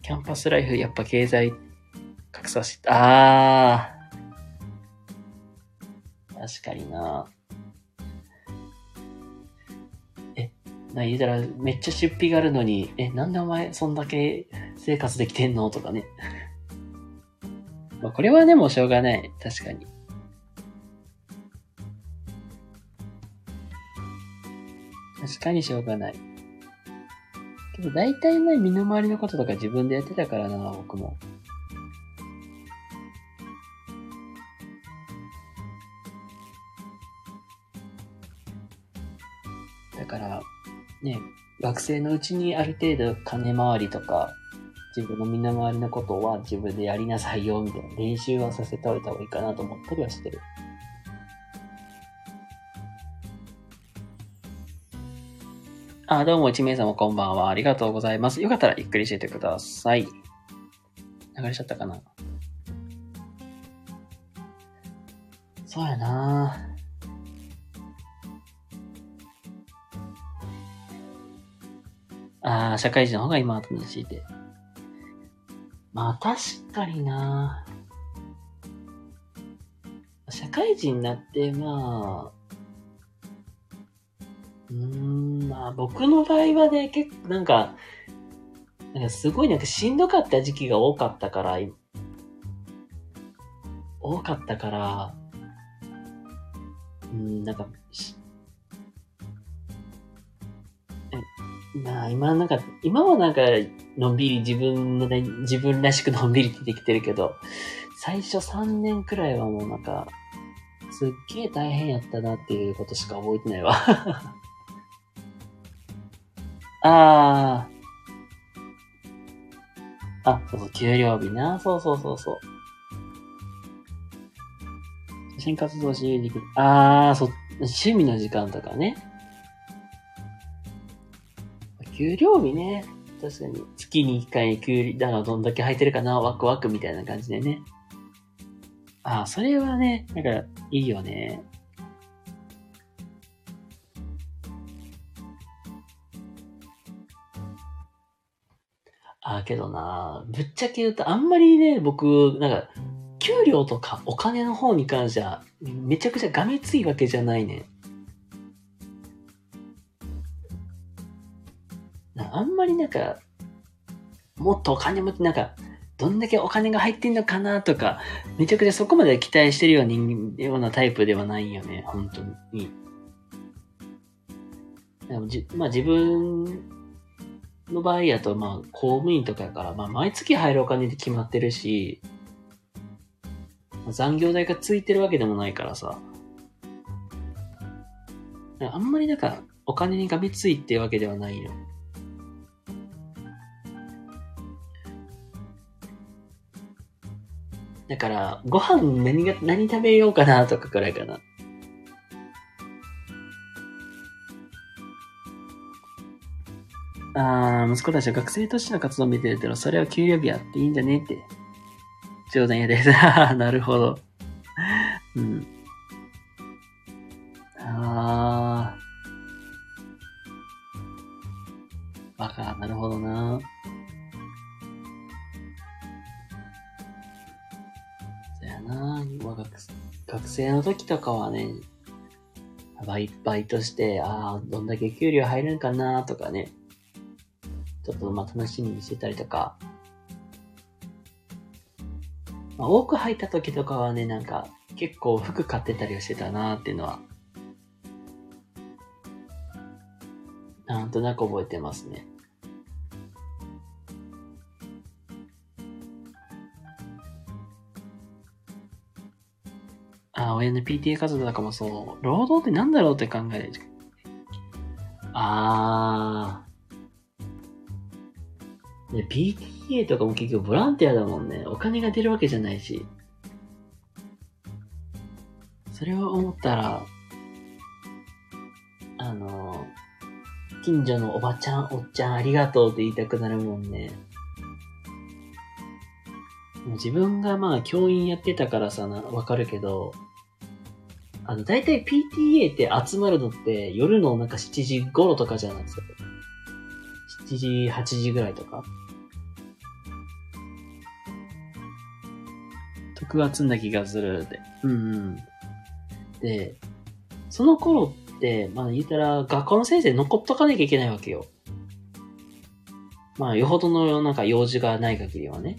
キャンパスライフ、やっぱ経済格差し、あー、確かにな。え、な、言うたら、めっちゃ出費があるのに、え、なんでお前そんだけ生活できてんの？とかね。まあ、これはでもしょうがない。確かに。確かにしょうがない。けど大体ね、身の回りのこととか自分でやってたからな、僕も。から、ね、学生のうちにある程度金回りとか、自分の身の回りのことは自分でやりなさいよ、みたいな練習はさせておいた方がいいかなと思ったりはしてる。あ、どうも、一名様こんばんは。ありがとうございます。よかったらゆっくりしててください。流れちゃったかなそうやなああ、社会人の方が今楽しいで。まあ確かにな社会人になって、まあ、うーん、まあ僕の場合はね、結構なんか、なんかすごいなんかしんどかった時期が多かったから、多かったから、うん、なんか、まあ今なんか、今はなんか、のんびり自分のね、自分らしくのんびりってきてるけど、最初3年くらいはもうなんか、すっげえ大変やったなっていうことしか覚えてないわ。ああ。あ、そうそう、給料日な。そうそうそうそう。写真活動自由に。ああ、そう、趣味の時間とかね。給料日ね。確かに。月に1回給料、だからどんだけ入ってるかな、ワクワクみたいな感じでね。ああ、それはね、なんか、いいよね。ああ、けどな、ぶっちゃけ言うと、あんまりね、僕、なんか、給料とかお金の方に関しては、めちゃくちゃがめついわけじゃないね。なあんまりなんか、もっとお金持って、なんか、どんだけお金が入ってんのかなとか、めちゃくちゃそこまで期待してるようなようなタイプではないよね、本当に。でもじまあ自分の場合やと、まあ公務員とかやから、まあ毎月入るお金で決まってるし、残業代がついてるわけでもないからさ。あんまりなんか、お金にがめついってわけではないの。だから、ご飯何が、何食べようかなとかくらいかな。ああ、息子たちは学生としての活動を見てるけど、それは給料日あっていいんじゃねって。冗談やです。なるほど。うん。とかはね、バイバイトして、ああ、どんだけ給料入るんかなとかね、ちょっとまあ楽しみにしてたりとか、まあ、多く入った時とかはね、なんか結構服買ってたりはしてたなっていうのは、なんとなく覚えてますね。親の PTA 活動とかもそう、労働ってなんだろうって考える。あー。ね、PTA とかも結局ボランティアだもんね。お金が出るわけじゃないし。それを思ったら、あの、近所のおばちゃん、おっちゃんありがとうって言いたくなるもんね。もう自分がまあ教員やってたからさ、わかるけど、あの、だいたい PTA って集まるのって夜のなんか7時頃とかじゃないですか。7時、8時ぐらいとか。特別な気がするで。うんうん。で、その頃って、まあ言ったら学校の先生残っとかなきゃいけないわけよ。まあよほどのなんか用事がない限りはね。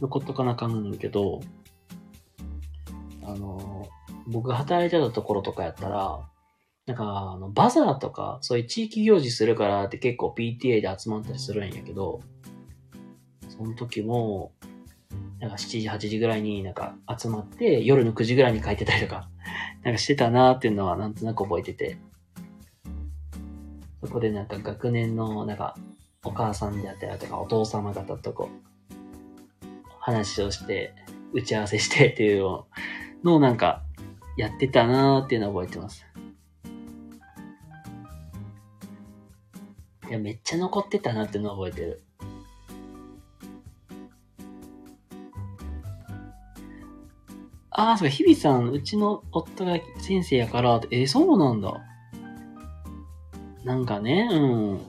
残っとかなあかんけど、あの、僕が働いてたところとかやったら、なんか、あの、バザーとか、そういう地域行事するからって結構 PTA で集まったりするんやけど、その時も、なんか7時、8時ぐらいになんか集まって、夜の9時ぐらいに帰ってたりとか、なんかしてたなーっていうのはなんとなく覚えてて、そこでなんか学年のなんかお母さんであったりとかお父様方とこ、話をして、打ち合わせしてっていうのをなんかやってたなーっていうのは覚えてます。いや、めっちゃ残ってたなっていうのは覚えてる。ああ、そうか、日比さん、うちの夫が先生やから、えーそうなんだ。なんかね、うん。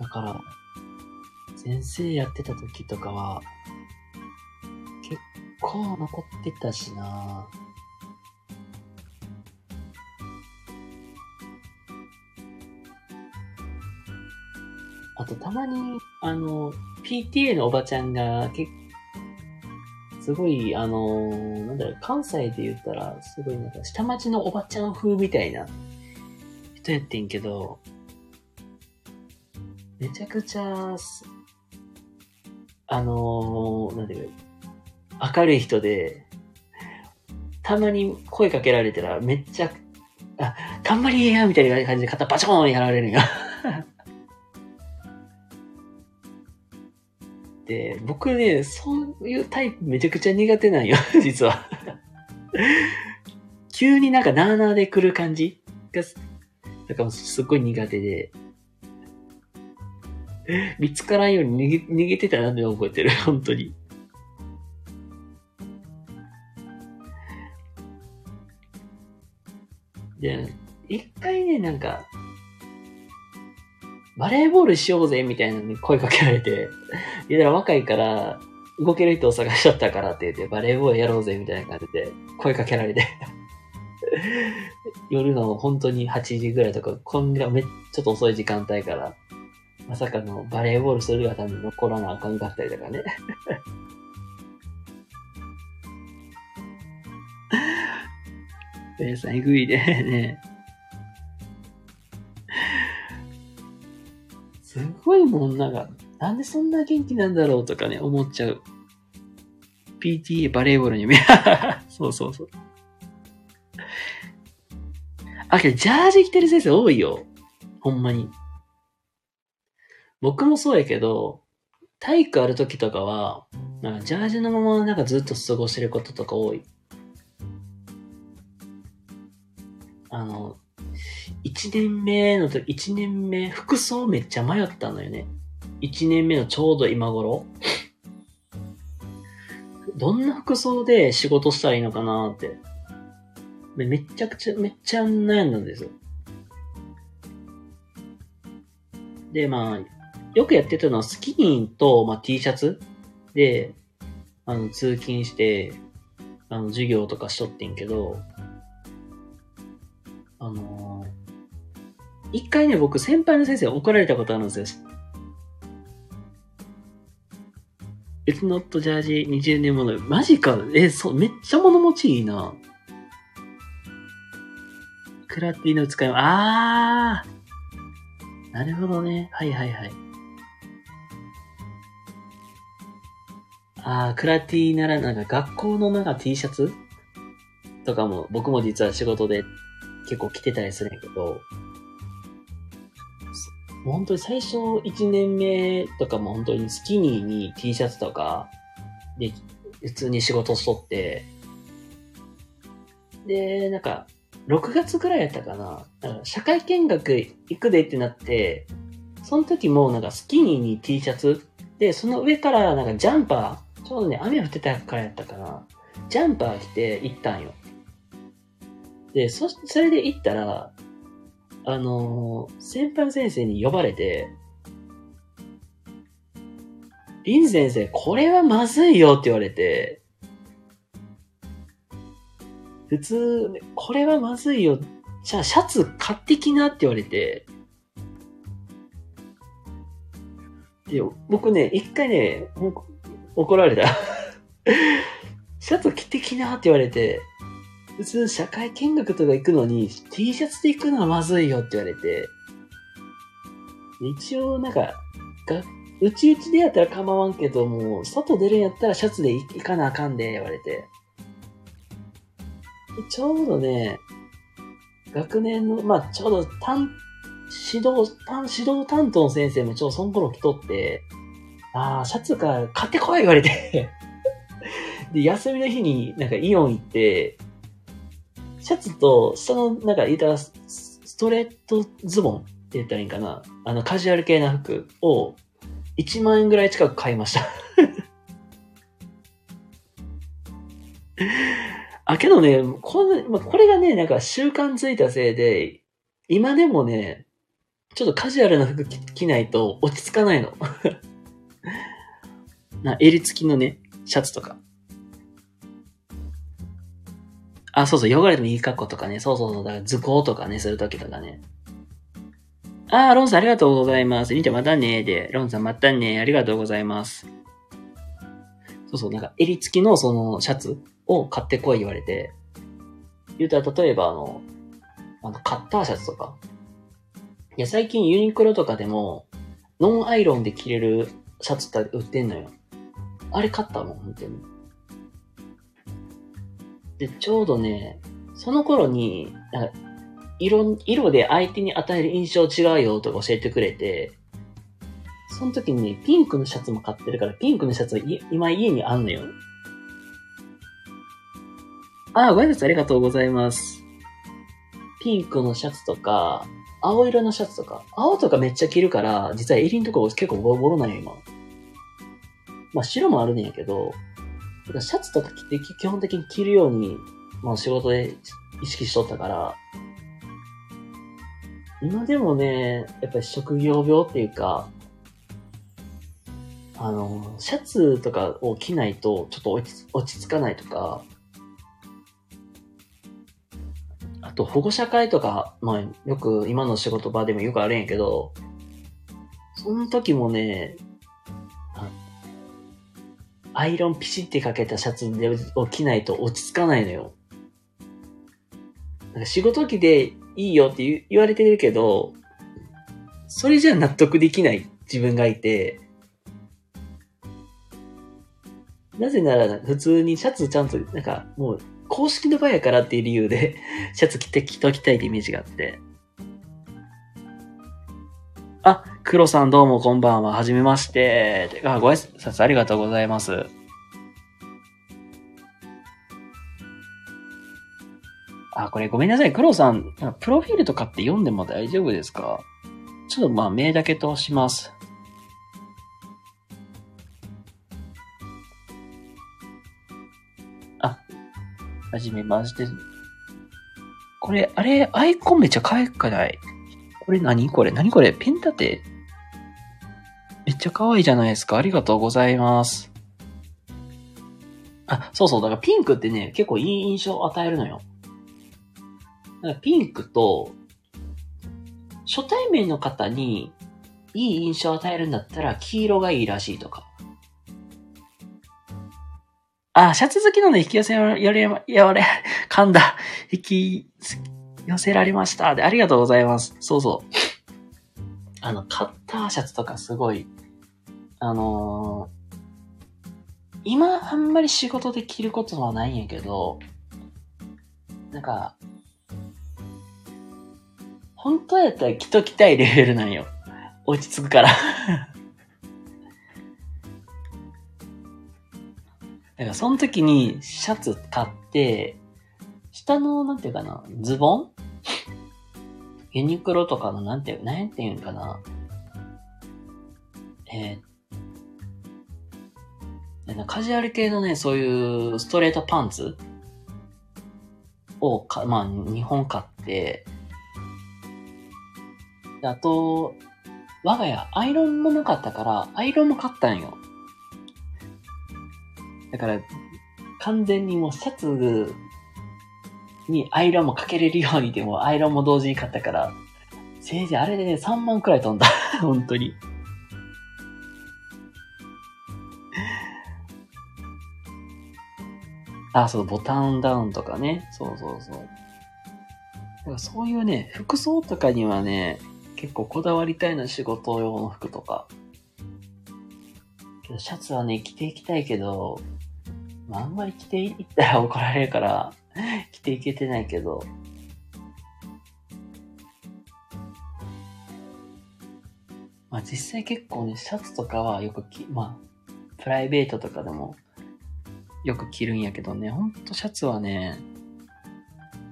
だから、先生やってた時とかは、結構残ってたしな。あと、たまに、あの、PTA のおばちゃんが、けすごい、あの、なんだろう、関西で言ったら、すごいなんか、下町のおばちゃん風みたいな人やってんけど、めちゃくちゃ、あのーなんていうか、明るい人で、たまに声かけられたら、めっちゃ、あ、頑張りやみたいな感じで肩バチコーンやられるんよ。で、僕ね、そういうタイプめちゃくちゃ苦手なんよ、実は。急になんかなーなーで来る感じが、だからすっごい苦手で、見つからんように逃げ逃げてたなって覚えてる、本当に。で、一回ね、なんか、バレーボールしようぜみたいなのに声かけられて、いや、若いから、動ける人を探しちゃったからって言って、バレーボールやろうぜみたいな感じで声かけられて、夜の本当に8時ぐらいとか、こんがめっちょっと遅い時間帯から、まさかのバレーボールするがために残らなあかんかったりとかね。ベーさん、えぐいでね。すごいもん、なんか、なんでそんな元気なんだろうとかね、思っちゃう。PTA バレーボールに見 そうそうそう。あ、けど、ジャージ着てる先生多いよ。ほんまに。僕もそうやけど、体育ある時とかは、なんかジャージのままなんかずっと過ごしてることとか多い。あの、一年目の時、一年目、服装めっちゃ迷ったのよね。一年目のちょうど今頃。どんな服装で仕事したらいいのかなって。めめちゃくちゃ、めっちゃ悩んだんですよ。で、まあ、よくやってたのはスキニーと、まあ、T シャツで、あの、通勤して、あの、授業とかしとってんけど、あのー一回ね、僕、先輩の先生に怒られたことあるんですよ。It's not ジャージ20年もの。マジかえ、そう、めっちゃ物持ちいいな。クラッティの使い、あー。なるほどね。はいはいはい。あー、クラティならなんか学校のなんか T シャツ？とかも僕も実は仕事で結構着てたりするんやけど、本当に最初1年目とかも本当にスキニーに T シャツとかで普通に仕事しとって、で、なんか6月ぐらいやったかな。なんか社会見学行くでってなって、その時もなんかスキニーに T シャツ？で、その上からなんかジャンパー、ちょうどね、雨降ってたからやったかな。ジャンパー着て行ったんよ。で、そ、それで行ったら、あのー先輩先生に呼ばれて、リン先生、これはまずいよって言われて、普通、これはまずいよ。じゃあ、シャツ買ってきなって言われて、で、僕ね、一回ね、も怒られた。シャツ着てきなって言われて、普通社会見学とか行くのに T シャツで行くのはまずいよって言われて、一応なんか、が、うちうちでやったら構わんけどもう、外出るんやったらシャツで行かなあかんで、言われて。ちょうどね、学年の、まあ、ちょうど担、指導、担、指導担当の先生もちょうどその頃来とって、ああ、シャツか買ってこい言われて で、休みの日になんかイオン行って、シャツと下の、なんか言ったら、ストレートズボンって言ったらいいんかな。あの、カジュアル系な服を1万円ぐらい近く買いました あ、けどね、これ、まこれがね、なんか習慣ついたせいで、今でもね、ちょっとカジュアルな服着ないと落ち着かないの。な、襟付きのね、シャツとか。あ、そうそう、汚れてもいい格好とかね。そうそうそう、だから図工とかね、するときとかね。あー、ロンさんありがとうございます。りんちゃんまたねで、ロンさんまたねありがとうございます。そうそう、なんか襟付きのそのシャツを買ってこい言われて、言うたら例えばあの、あの、カッターシャツとか。いや、最近ユニクロとかでも、ノンアイロンで着れるシャツって売ってんのよ。あれ買ったもん、本当に。で、ちょうどね、その頃に、色、色で相手に与える印象違うよとか教えてくれて、その時にね、ピンクのシャツも買ってるから、ピンクのシャツは今家にあんのよ。ああ、ご挨拶ありがとうございます。ピンクのシャツとか、青色のシャツとか、青とかめっちゃ着るから、実は襟のとこ結構ボロボロなんよ、今。まあ白もあるんやけど、シャツとか着て基本的に着るように、まあ仕事で意識しとったから、今でもね、やっぱり職業病っていうか、あの、シャツとかを着ないとちょっと落ち落ち着かないとか、あと保護者会とか、まあよく今の仕事場でもよくあるんやけど、その時もね、アイロンピシってかけたシャツでを着ないと落ち着かないのよ。なんか仕事着でいいよって言われてるけど、それじゃ納得できない自分がいて、なぜなら普通にシャツちゃんと、なんかもう公式の場やからっていう理由でシャツ着て着ときたいってイメージがあって。あ、黒さんどうもこんばんは。はじめまして。あ、ご挨拶ありがとうございます。あ、これごめんなさい。黒さん、プロフィールとかって読んでも大丈夫ですか？ちょっとまあ、名だけ通します。あ、はじめまして。これ、あれ、アイコンめっちゃ可愛くない？これ何？これ何これ？ペン立て？めっちゃ可愛いじゃないですか。ありがとうございます。あ、そうそう。だからピンクってね、結構いい印象を与えるのよ。だからピンクと、初対面の方にいい印象を与えるんだったら黄色がいいらしいとか。あ、シャツ好きなので引き寄せられ、やれ、噛んだ。引き寄せられました。で、ありがとうございます。そうそう。あの、カッターシャツとかすごい、あのー、今あんまり仕事で着ることはないんやけど、なんか、本当やったら着ときたいレベルなんよ。落ち着くから だからその時にシャツ買って、下の、なんていうかな、ズボン？ユニクロとかの、なんていう、なんていうんかな？えー、カジュアル系のね、そういうストレートパンツ？をか、まあ、2本買って、あと、我が家、アイロンもなかったから、アイロンも買ったんよ。だから、完全にもうシャツにアイロンもかけれるようにでも、アイロンも同時に買ったから、せいぜいあれでね、3万くらい飛んだ。本当に。あ、そう、ボタンダウンとかね。そうそうそう。だからそういうね、服装とかにはね、結構こだわりたいな、仕事用の服とか。けど、シャツはね、着ていきたいけど、まあ、あんまり着ていったら怒られるから、着ていけてないけど。まあ実際結構ね、シャツとかはよく着、まあ、プライベートとかでもよく着るんやけどね、ほんとシャツはね、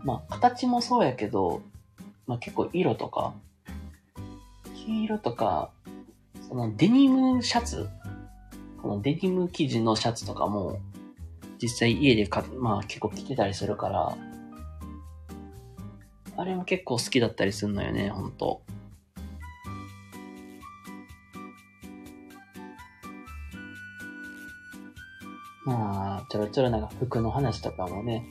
まあ形もそうやけど、まあ結構色とか、黄色とか、そのデニムシャツこのデニム生地のシャツとかも、実際家でか、まあ結構着てたりするから、あれも結構好きだったりするのよね、ほんと。まあ、ちょろちょろなんか服の話とかもね。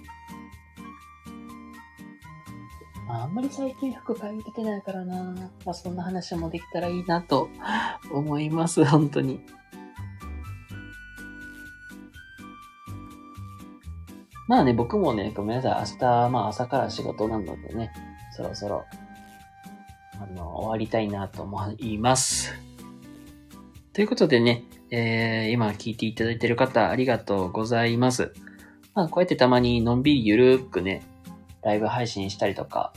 あ、んまり最近服買いててないからな。まあ、そんな話もできたらいいなと思います、本当に。まあね、僕もね、ごめんなさい。明日、まあ朝から仕事なのでね、そろそろ、あの、終わりたいなと思います。ということでね、えー、今聞いていただいている方、ありがとうございます。まあ、こうやってたまにのんびりゆるーくね、ライブ配信したりとか、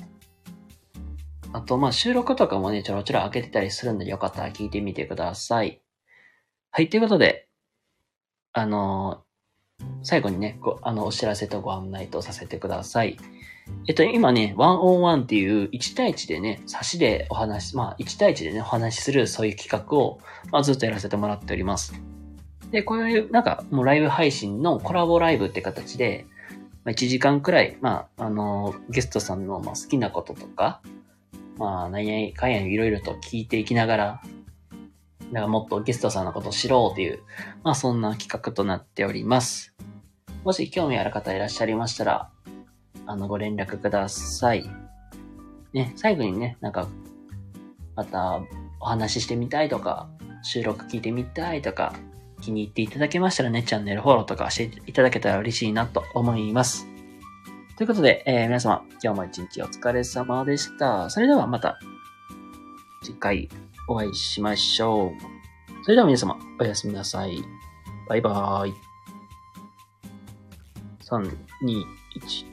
あと、まあ、収録とかもね、ちょろちょろ開けてたりするんで、よかったら聞いてみてください。はい、ということで、あのー最後にね、ご、あの、お知らせとご案内とさせてください。えっと、今ね、ワンオンワンっていう1対1でね、差しでお話、まあ、1対1でね、お話しするそういう企画を、まあ、ずっとやらせてもらっております。で、こういう、なんか、もうライブ配信のコラボライブって形で、まあ、1時間くらい、まあ、あの、ゲストさんの、まあ、好きなこととか、まあ、何やかんやいろいろと聞いていきながら、なんかもっとゲストさんのことを知ろうという、まあ、そんな企画となっております。もし興味ある方いらっしゃいましたら、あの、ご連絡ください。ね、最後にね、なんか、またお話ししてみたいとか、収録聞いてみたいとか、気に入っていただけましたらね、チャンネルフォローとかしていただけたら嬉しいなと思います。ということで、えー皆様、今日も一日お疲れ様でした。それではまた、次回お会いしましょう。それでは皆様、おやすみなさい。バイバーイ。3、2、1、